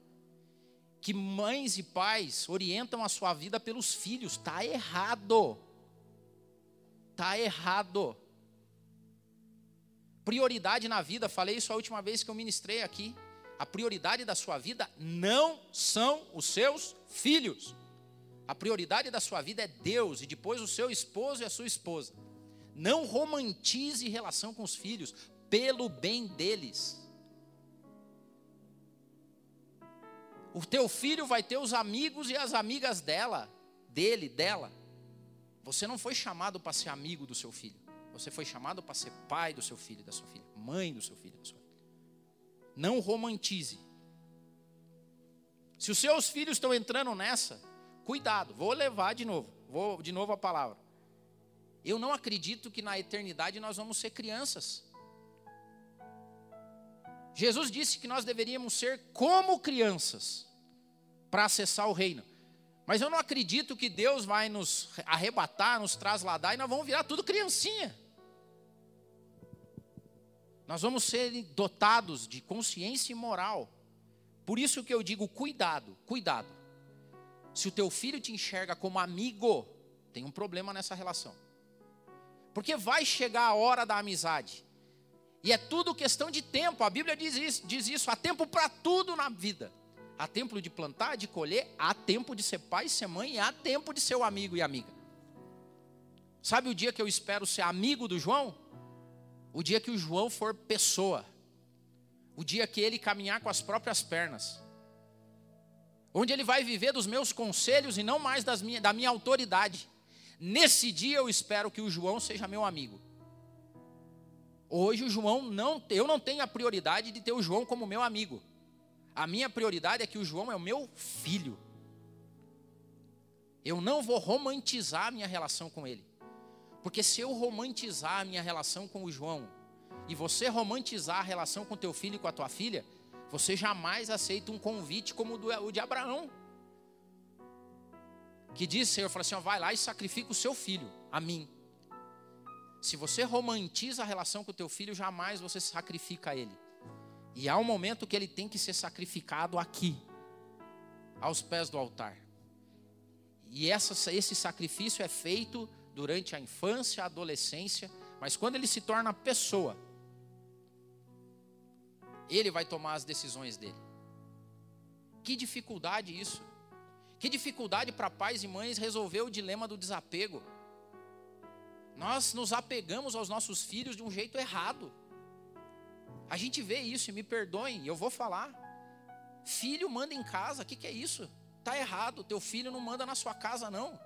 que mães e pais orientam a sua vida pelos filhos. Está errado. Está errado prioridade na vida, falei isso a última vez que eu ministrei aqui. A prioridade da sua vida não são os seus filhos. A prioridade da sua vida é Deus e depois o seu esposo e a sua esposa. Não romantize relação com os filhos pelo bem deles. O teu filho vai ter os amigos e as amigas dela, dele, dela. Você não foi chamado para ser amigo do seu filho. Você foi chamado para ser pai do seu filho, da sua filha, mãe do seu filho, da sua filha. Não romantize. Se os seus filhos estão entrando nessa, cuidado, vou levar de novo, vou de novo a palavra. Eu não acredito que na eternidade nós vamos ser crianças. Jesus disse que nós deveríamos ser como crianças para acessar o reino. Mas eu não acredito que Deus vai nos arrebatar, nos trasladar e nós vamos virar tudo criancinha. Nós vamos ser dotados de consciência e moral. Por isso que eu digo cuidado, cuidado. Se o teu filho te enxerga como amigo, tem um problema nessa relação. Porque vai chegar a hora da amizade. E é tudo questão de tempo. A Bíblia diz isso, diz isso. há tempo para tudo na vida. Há tempo de plantar, de colher, há tempo de ser pai, ser mãe, e há tempo de ser o amigo e amiga. Sabe o dia que eu espero ser amigo do João? O dia que o João for pessoa, o dia que ele caminhar com as próprias pernas, onde ele vai viver dos meus conselhos e não mais das minha, da minha autoridade. Nesse dia eu espero que o João seja meu amigo. Hoje o João não, eu não tenho a prioridade de ter o João como meu amigo. A minha prioridade é que o João é o meu filho. Eu não vou romantizar a minha relação com ele. Porque se eu romantizar a minha relação com o João e você romantizar a relação com teu filho e com a tua filha, você jamais aceita um convite como o de Abraão. Que diz, Senhor, fala assim, ó, vai lá e sacrifica o seu filho, a mim. Se você romantiza a relação com o teu filho, jamais você sacrifica ele. E há um momento que ele tem que ser sacrificado aqui, aos pés do altar. E essa, esse sacrifício é feito durante a infância, a adolescência, mas quando ele se torna pessoa, ele vai tomar as decisões dele. Que dificuldade isso. Que dificuldade para pais e mães resolver o dilema do desapego. Nós nos apegamos aos nossos filhos de um jeito errado. A gente vê isso, e me perdoem, eu vou falar. Filho manda em casa, o que, que é isso? Está errado, teu filho não manda na sua casa, não.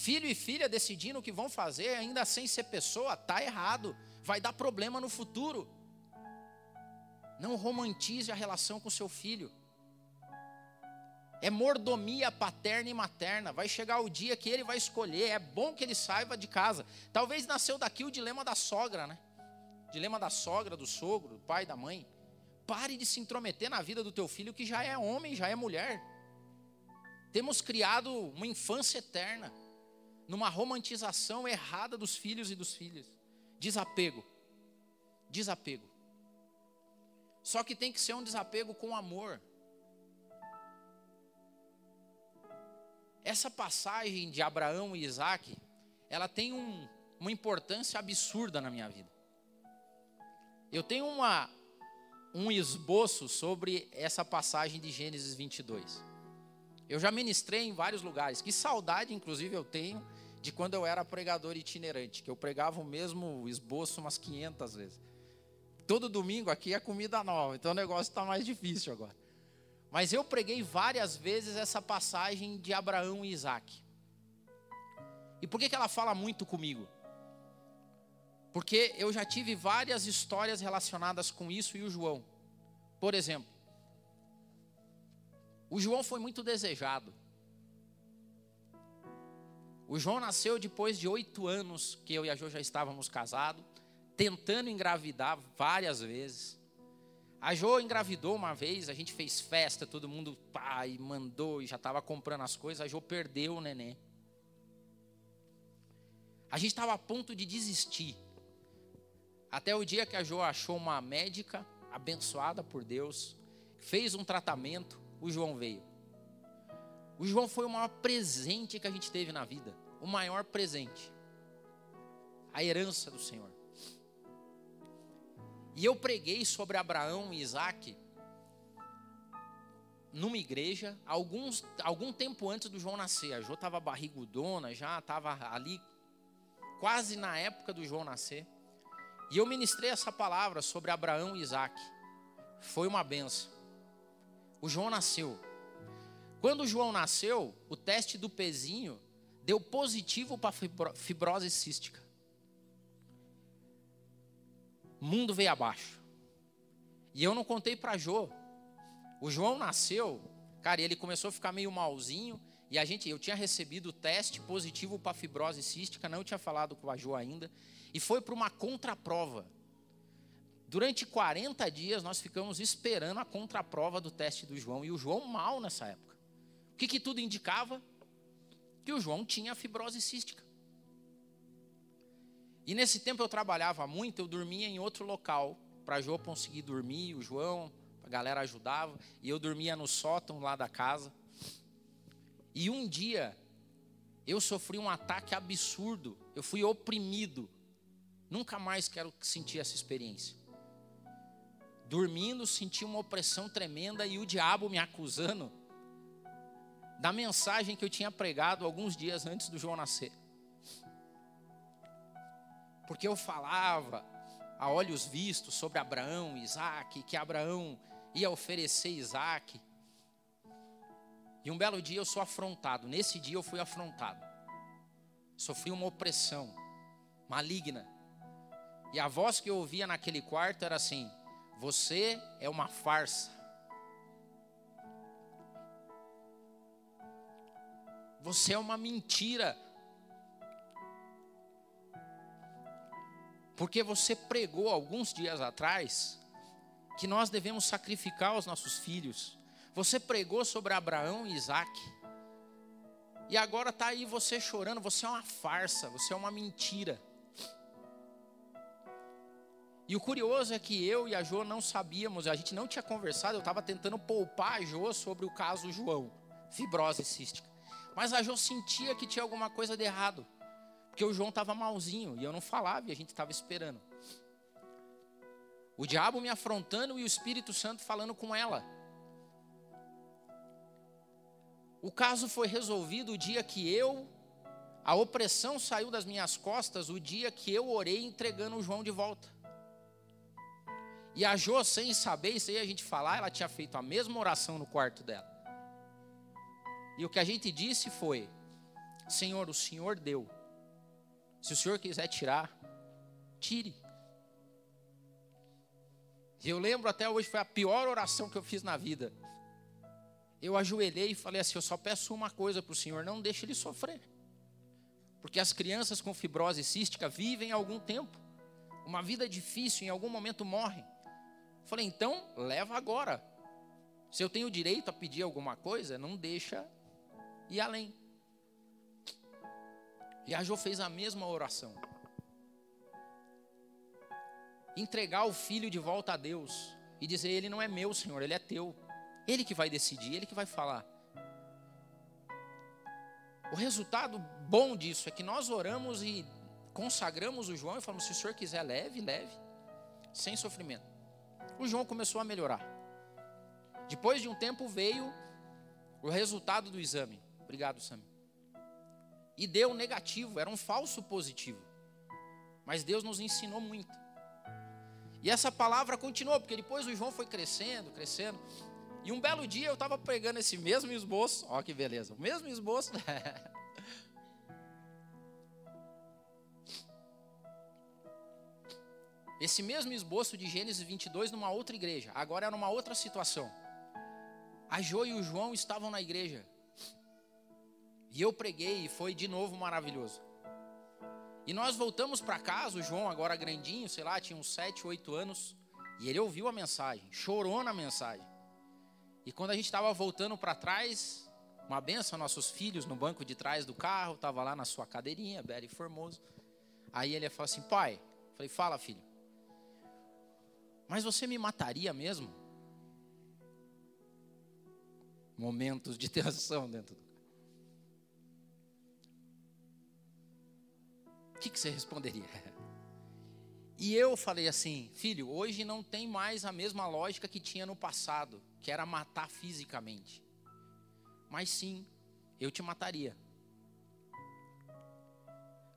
Filho e filha decidindo o que vão fazer, ainda sem ser pessoa, está errado. Vai dar problema no futuro. Não romantize a relação com seu filho. É mordomia paterna e materna. Vai chegar o dia que ele vai escolher. É bom que ele saiba de casa. Talvez nasceu daqui o dilema da sogra, né? Dilema da sogra, do sogro, do pai, da mãe. Pare de se intrometer na vida do teu filho que já é homem, já é mulher. Temos criado uma infância eterna numa romantização errada dos filhos e dos filhas. Desapego. Desapego. Só que tem que ser um desapego com amor. Essa passagem de Abraão e Isaac, ela tem um, uma importância absurda na minha vida. Eu tenho uma, um esboço sobre essa passagem de Gênesis 22. Eu já ministrei em vários lugares. Que saudade, inclusive, eu tenho de quando eu era pregador itinerante, que eu pregava o mesmo esboço umas 500 vezes todo domingo aqui é comida nova, então o negócio está mais difícil agora. Mas eu preguei várias vezes essa passagem de Abraão e Isaac. E por que, que ela fala muito comigo? Porque eu já tive várias histórias relacionadas com isso e o João. Por exemplo, o João foi muito desejado. O João nasceu depois de oito anos que eu e a Jo já estávamos casados tentando engravidar várias vezes. A Jo engravidou uma vez, a gente fez festa, todo mundo pá, e mandou e já estava comprando as coisas. A Jo perdeu o neném. A gente estava a ponto de desistir. Até o dia que a Jo achou uma médica abençoada por Deus, fez um tratamento, o João veio. O João foi o maior presente que a gente teve na vida, o maior presente. A herança do Senhor. E eu preguei sobre Abraão e Isaac numa igreja, alguns, algum tempo antes do João nascer. A João estava barrigudona, já estava ali, quase na época do João nascer. E eu ministrei essa palavra sobre Abraão e Isaac. Foi uma benção. O João nasceu. Quando o João nasceu, o teste do pezinho deu positivo para fibrose cística. mundo veio abaixo. E eu não contei para Jô. O João nasceu, cara, e ele começou a ficar meio malzinho. E a gente, eu tinha recebido o teste positivo para fibrose cística, não tinha falado com a Jo ainda. E foi para uma contraprova. Durante 40 dias nós ficamos esperando a contraprova do teste do João. E o João mal nessa época. Que, que tudo indicava? Que o João tinha fibrose cística. E nesse tempo eu trabalhava muito, eu dormia em outro local, para a Jo conseguir dormir, o João, a galera ajudava, e eu dormia no sótão lá da casa. E um dia eu sofri um ataque absurdo, eu fui oprimido. Nunca mais quero sentir essa experiência. Dormindo, senti uma opressão tremenda e o diabo me acusando da mensagem que eu tinha pregado alguns dias antes do João nascer porque eu falava a olhos vistos sobre Abraão e Isaac, que Abraão ia oferecer Isaac. E um belo dia eu sou afrontado, nesse dia eu fui afrontado. sofria uma opressão maligna. E a voz que eu ouvia naquele quarto era assim: Você é uma farsa. Você é uma mentira. Porque você pregou alguns dias atrás que nós devemos sacrificar os nossos filhos. Você pregou sobre Abraão e Isaac. E agora está aí você chorando. Você é uma farsa, você é uma mentira. E o curioso é que eu e a Jo não sabíamos, a gente não tinha conversado, eu estava tentando poupar a Jo sobre o caso João, fibrose cística. Mas a Jo sentia que tinha alguma coisa de errado, porque o João estava malzinho e eu não falava e a gente estava esperando. O diabo me afrontando e o Espírito Santo falando com ela. O caso foi resolvido o dia que eu, a opressão saiu das minhas costas, o dia que eu orei entregando o João de volta. E a Jo, sem saber, sem a gente falar, ela tinha feito a mesma oração no quarto dela. E o que a gente disse foi: Senhor, o Senhor deu. Se o Senhor quiser tirar, tire. Eu lembro até hoje, foi a pior oração que eu fiz na vida. Eu ajoelhei e falei assim: Eu só peço uma coisa para o Senhor, não deixe ele sofrer. Porque as crianças com fibrose cística vivem algum tempo, uma vida difícil, em algum momento morrem. Falei, então leva agora. Se eu tenho direito a pedir alguma coisa, não deixa ir além. E a Jo fez a mesma oração. Entregar o filho de volta a Deus e dizer: Ele não é meu, Senhor, ele é teu. Ele que vai decidir, ele que vai falar. O resultado bom disso é que nós oramos e consagramos o João e falamos: se o senhor quiser, leve, leve, sem sofrimento o João começou a melhorar. Depois de um tempo veio o resultado do exame. Obrigado, Sam. E deu negativo, era um falso positivo. Mas Deus nos ensinou muito. E essa palavra continuou, porque depois o João foi crescendo, crescendo. E um belo dia eu estava pegando esse mesmo esboço, ó que beleza, o mesmo esboço. Esse mesmo esboço de Gênesis 22 numa outra igreja, agora era numa outra situação. A Jo e o João estavam na igreja. E eu preguei e foi de novo maravilhoso. E nós voltamos para casa, o João agora grandinho, sei lá, tinha uns 7, 8 anos, e ele ouviu a mensagem, chorou na mensagem. E quando a gente estava voltando para trás, uma benção, nossos filhos no banco de trás do carro, estava lá na sua cadeirinha, belo e formoso. Aí ele falou assim, pai, falei, fala filho. Mas você me mataria mesmo? Momentos de tensão dentro do O que, que você responderia? E eu falei assim, filho, hoje não tem mais a mesma lógica que tinha no passado, que era matar fisicamente. Mas sim, eu te mataria.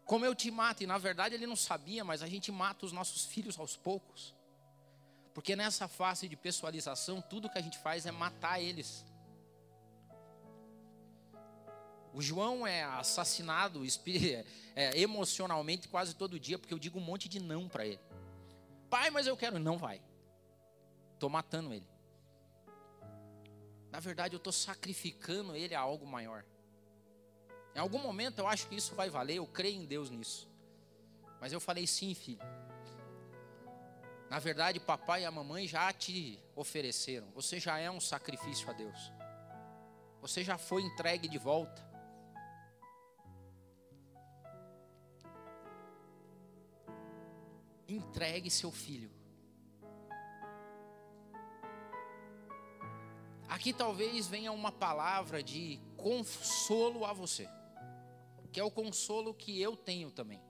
Como eu te mato, e na verdade ele não sabia, mas a gente mata os nossos filhos aos poucos. Porque nessa fase de pessoalização, tudo que a gente faz é matar eles. O João é assassinado é, emocionalmente quase todo dia, porque eu digo um monte de não para ele. Pai, mas eu quero. Não vai. Estou matando ele. Na verdade, eu estou sacrificando ele a algo maior. Em algum momento eu acho que isso vai valer, eu creio em Deus nisso. Mas eu falei sim, filho. Na verdade, papai e a mamãe já te ofereceram. Você já é um sacrifício a Deus. Você já foi entregue de volta. Entregue seu filho. Aqui talvez venha uma palavra de consolo a você, que é o consolo que eu tenho também.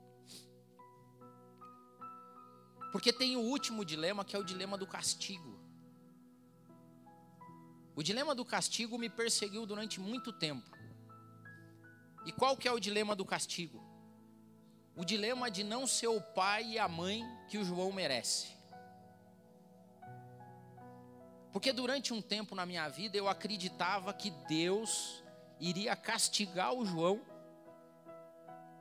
Porque tem o último dilema, que é o dilema do castigo. O dilema do castigo me perseguiu durante muito tempo. E qual que é o dilema do castigo? O dilema de não ser o pai e a mãe que o João merece. Porque durante um tempo na minha vida eu acreditava que Deus iria castigar o João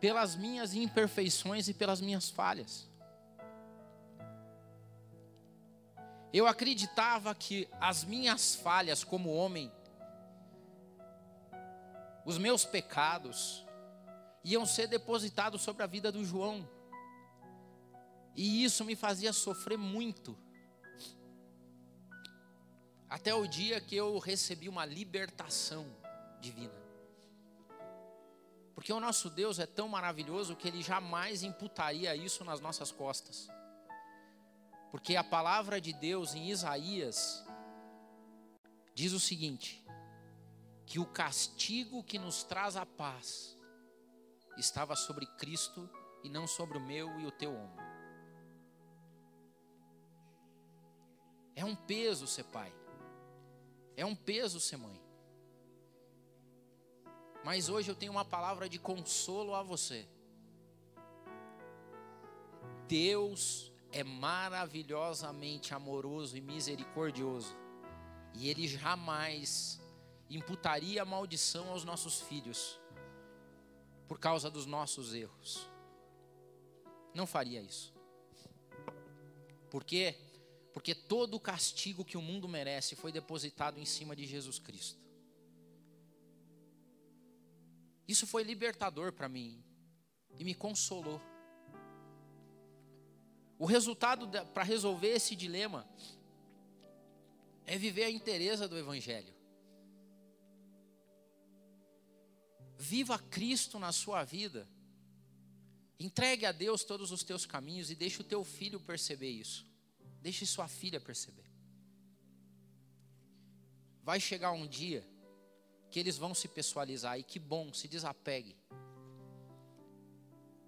pelas minhas imperfeições e pelas minhas falhas. Eu acreditava que as minhas falhas como homem, os meus pecados, iam ser depositados sobre a vida do João. E isso me fazia sofrer muito. Até o dia que eu recebi uma libertação divina. Porque o nosso Deus é tão maravilhoso que ele jamais imputaria isso nas nossas costas. Porque a palavra de Deus em Isaías diz o seguinte: que o castigo que nos traz a paz estava sobre Cristo e não sobre o meu e o teu ombro. É um peso ser pai. É um peso ser mãe. Mas hoje eu tenho uma palavra de consolo a você. Deus é maravilhosamente amoroso e misericordioso. E Ele jamais imputaria maldição aos nossos filhos por causa dos nossos erros. Não faria isso. Por quê? Porque todo o castigo que o mundo merece foi depositado em cima de Jesus Cristo. Isso foi libertador para mim e me consolou. O resultado para resolver esse dilema é viver a inteireza do Evangelho. Viva Cristo na sua vida. Entregue a Deus todos os teus caminhos e deixe o teu filho perceber isso. Deixe sua filha perceber. Vai chegar um dia que eles vão se pessoalizar e que bom, se desapegue.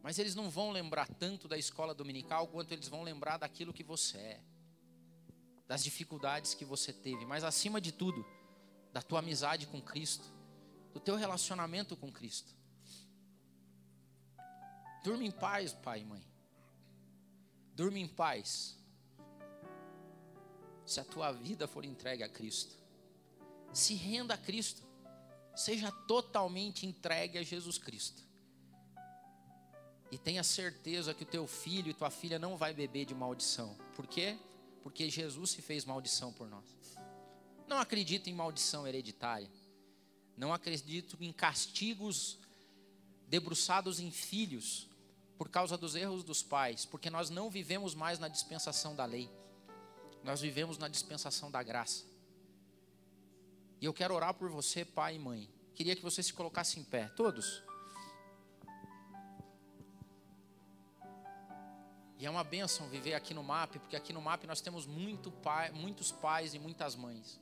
Mas eles não vão lembrar tanto da escola dominical quanto eles vão lembrar daquilo que você é, das dificuldades que você teve, mas acima de tudo, da tua amizade com Cristo, do teu relacionamento com Cristo. Durma em paz, pai e mãe. Durma em paz. Se a tua vida for entregue a Cristo, se renda a Cristo. Seja totalmente entregue a Jesus Cristo. E tenha certeza que o teu filho e tua filha não vai beber de maldição. Por quê? Porque Jesus se fez maldição por nós. Não acredito em maldição hereditária. Não acredito em castigos debruçados em filhos por causa dos erros dos pais, porque nós não vivemos mais na dispensação da lei. Nós vivemos na dispensação da graça. E eu quero orar por você, pai e mãe. Queria que você se colocasse em pé, todos. E é uma bênção viver aqui no MAP, porque aqui no MAP nós temos muito pai, muitos pais e muitas mães.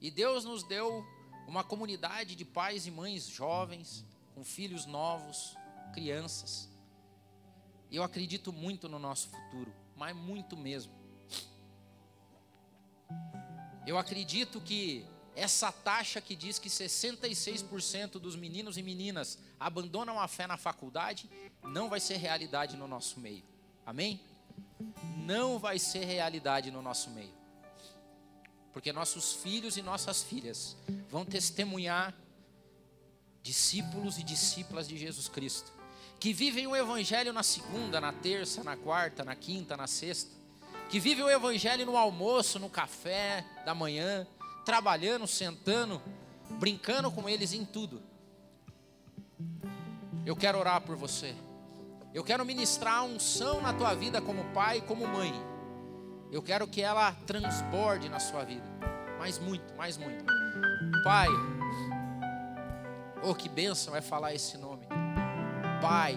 E Deus nos deu uma comunidade de pais e mães jovens, com filhos novos, crianças. Eu acredito muito no nosso futuro, mas muito mesmo. Eu acredito que essa taxa que diz que 66% dos meninos e meninas abandonam a fé na faculdade não vai ser realidade no nosso meio. Amém? Não vai ser realidade no nosso meio. Porque nossos filhos e nossas filhas vão testemunhar discípulos e discípulas de Jesus Cristo, que vivem o evangelho na segunda, na terça, na quarta, na quinta, na sexta, que vivem o evangelho no almoço, no café da manhã, trabalhando, sentando, brincando com eles em tudo. Eu quero orar por você. Eu quero ministrar a unção na tua vida como pai e como mãe. Eu quero que ela transborde na sua vida. Mais muito, mais muito. Pai, oh que bênção é falar esse nome. Pai,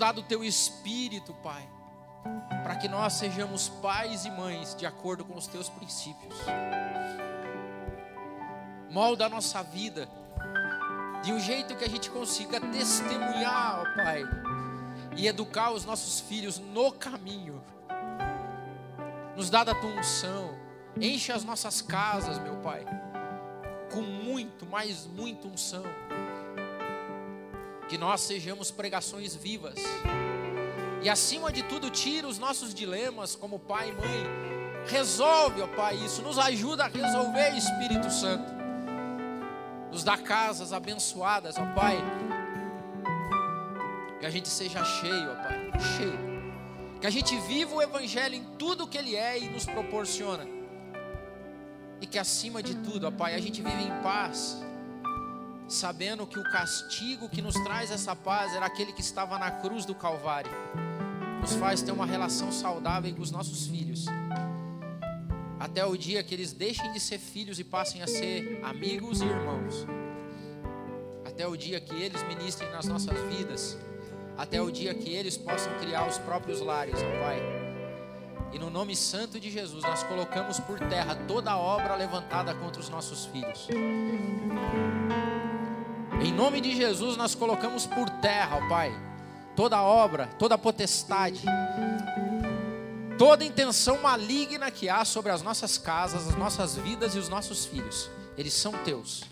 Nos dá do teu Espírito, Pai, para que nós sejamos pais e mães de acordo com os teus princípios. Molda a nossa vida de um jeito que a gente consiga testemunhar, ó Pai, e educar os nossos filhos no caminho. Nos dá da tua unção, enche as nossas casas, meu Pai, com muito, mais muito unção. Que nós sejamos pregações vivas. E acima de tudo, tira os nossos dilemas como pai e mãe. Resolve, ó Pai, isso. Nos ajuda a resolver, Espírito Santo. Nos dá casas abençoadas, ó Pai. Que a gente seja cheio, ó Pai. Cheio. Que a gente viva o Evangelho em tudo que Ele é e nos proporciona. E que acima de tudo, ó Pai, a gente vive em paz. Sabendo que o castigo que nos traz essa paz era aquele que estava na cruz do Calvário. Nos faz ter uma relação saudável com os nossos filhos até o dia que eles deixem de ser filhos e passem a ser amigos e irmãos. Até o dia que eles ministrem nas nossas vidas. Até o dia que eles possam criar os próprios lares, ó Pai. E no nome santo de Jesus, nós colocamos por terra toda obra levantada contra os nossos filhos. Em nome de Jesus, nós colocamos por terra, ó Pai, toda obra, toda potestade, toda intenção maligna que há sobre as nossas casas, as nossas vidas e os nossos filhos. Eles são teus.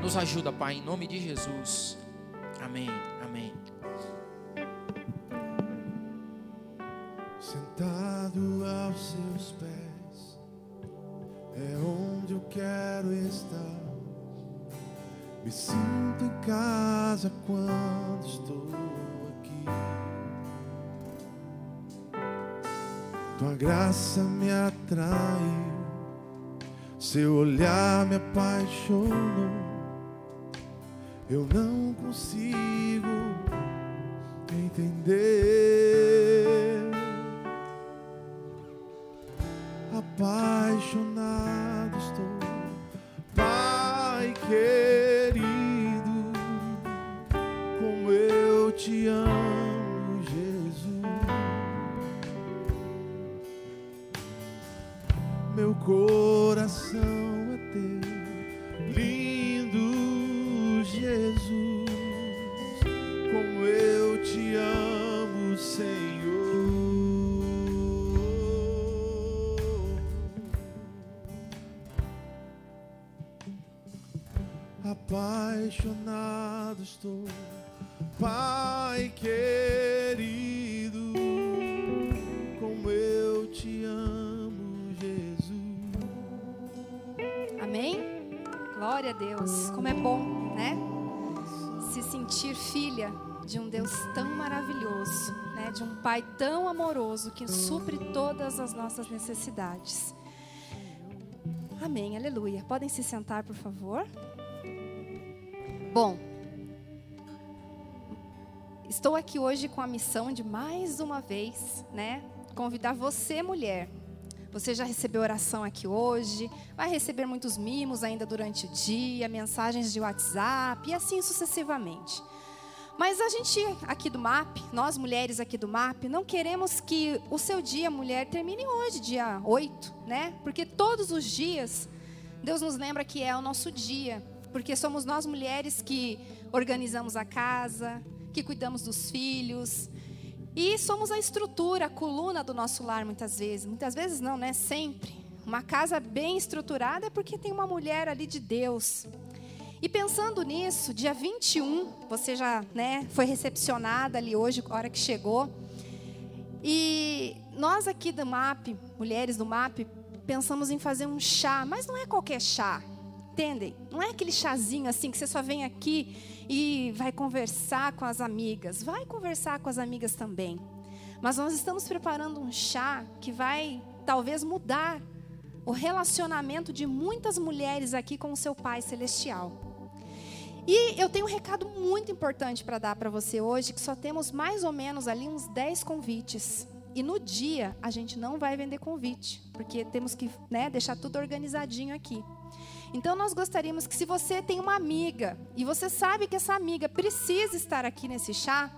Nos ajuda, Pai, em nome de Jesus. Amém. Amém. Sentado aos seus pés é onde eu quero estar. Me sinto em casa quando estou Tua graça me atraiu, seu olhar me apaixonou. Eu não consigo entender. Apaixonado estou, Pai querido, te amo. meu coração é teu, lindo Jesus, como eu te amo, Senhor. Apaixonado estou, Pai querido, como eu te amo. Glória a Deus. Como é bom, né? Se sentir filha de um Deus tão maravilhoso, né? De um Pai tão amoroso que supre todas as nossas necessidades. Amém, aleluia. Podem se sentar, por favor. Bom, estou aqui hoje com a missão de mais uma vez, né? Convidar você, mulher, você já recebeu oração aqui hoje, vai receber muitos mimos ainda durante o dia, mensagens de WhatsApp e assim sucessivamente. Mas a gente aqui do MAP, nós mulheres aqui do MAP, não queremos que o seu dia, mulher, termine hoje, dia 8, né? Porque todos os dias Deus nos lembra que é o nosso dia, porque somos nós mulheres que organizamos a casa, que cuidamos dos filhos, e somos a estrutura, a coluna do nosso lar muitas vezes. Muitas vezes não, né? Sempre. Uma casa bem estruturada é porque tem uma mulher ali de Deus. E pensando nisso, dia 21, você já né, foi recepcionada ali hoje, a hora que chegou. E nós aqui do MAP, mulheres do MAP, pensamos em fazer um chá, mas não é qualquer chá, entendem? Não é aquele chazinho assim que você só vem aqui e vai conversar com as amigas. Vai conversar com as amigas também. Mas nós estamos preparando um chá que vai talvez mudar o relacionamento de muitas mulheres aqui com o seu Pai Celestial. E eu tenho um recado muito importante para dar para você hoje, que só temos mais ou menos ali uns 10 convites. E no dia a gente não vai vender convite, porque temos que né, deixar tudo organizadinho aqui. Então nós gostaríamos que se você tem uma amiga e você sabe que essa amiga precisa estar aqui nesse chá,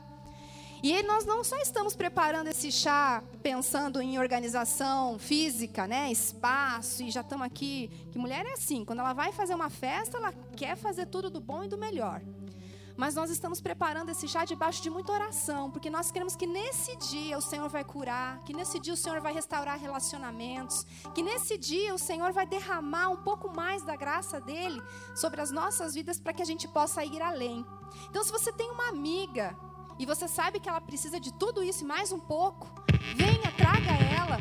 e nós não só estamos preparando esse chá pensando em organização física, né, espaço, e já estamos aqui, que mulher é assim, quando ela vai fazer uma festa, ela quer fazer tudo do bom e do melhor. Mas nós estamos preparando esse chá debaixo de muita oração, porque nós queremos que nesse dia o Senhor vai curar, que nesse dia o Senhor vai restaurar relacionamentos, que nesse dia o Senhor vai derramar um pouco mais da graça dele sobre as nossas vidas para que a gente possa ir além. Então, se você tem uma amiga e você sabe que ela precisa de tudo isso e mais um pouco, venha, traga ela.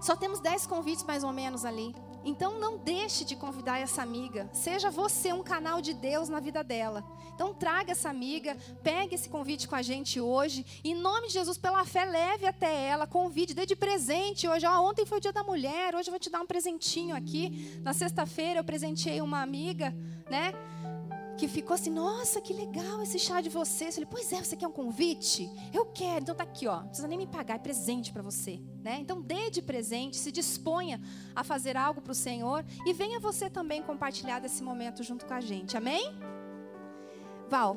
Só temos 10 convites mais ou menos ali. Então não deixe de convidar essa amiga. Seja você um canal de Deus na vida dela. Então traga essa amiga, pegue esse convite com a gente hoje. Em nome de Jesus, pela fé, leve até ela, convide, dê de presente hoje. Ó, ontem foi o dia da mulher, hoje eu vou te dar um presentinho aqui. Na sexta-feira eu presenteei uma amiga, né? Que ficou assim, nossa, que legal esse chá de vocês. Eu falei, pois é, você quer um convite? Eu quero, então tá aqui, ó. Não precisa nem me pagar, é presente para você, né? Então dê de presente, se disponha a fazer algo para o Senhor e venha você também compartilhar desse momento junto com a gente. Amém? Val,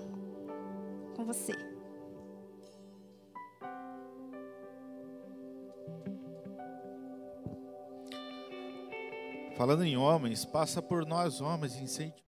com você. Falando em homens, passa por nós homens, incentivo.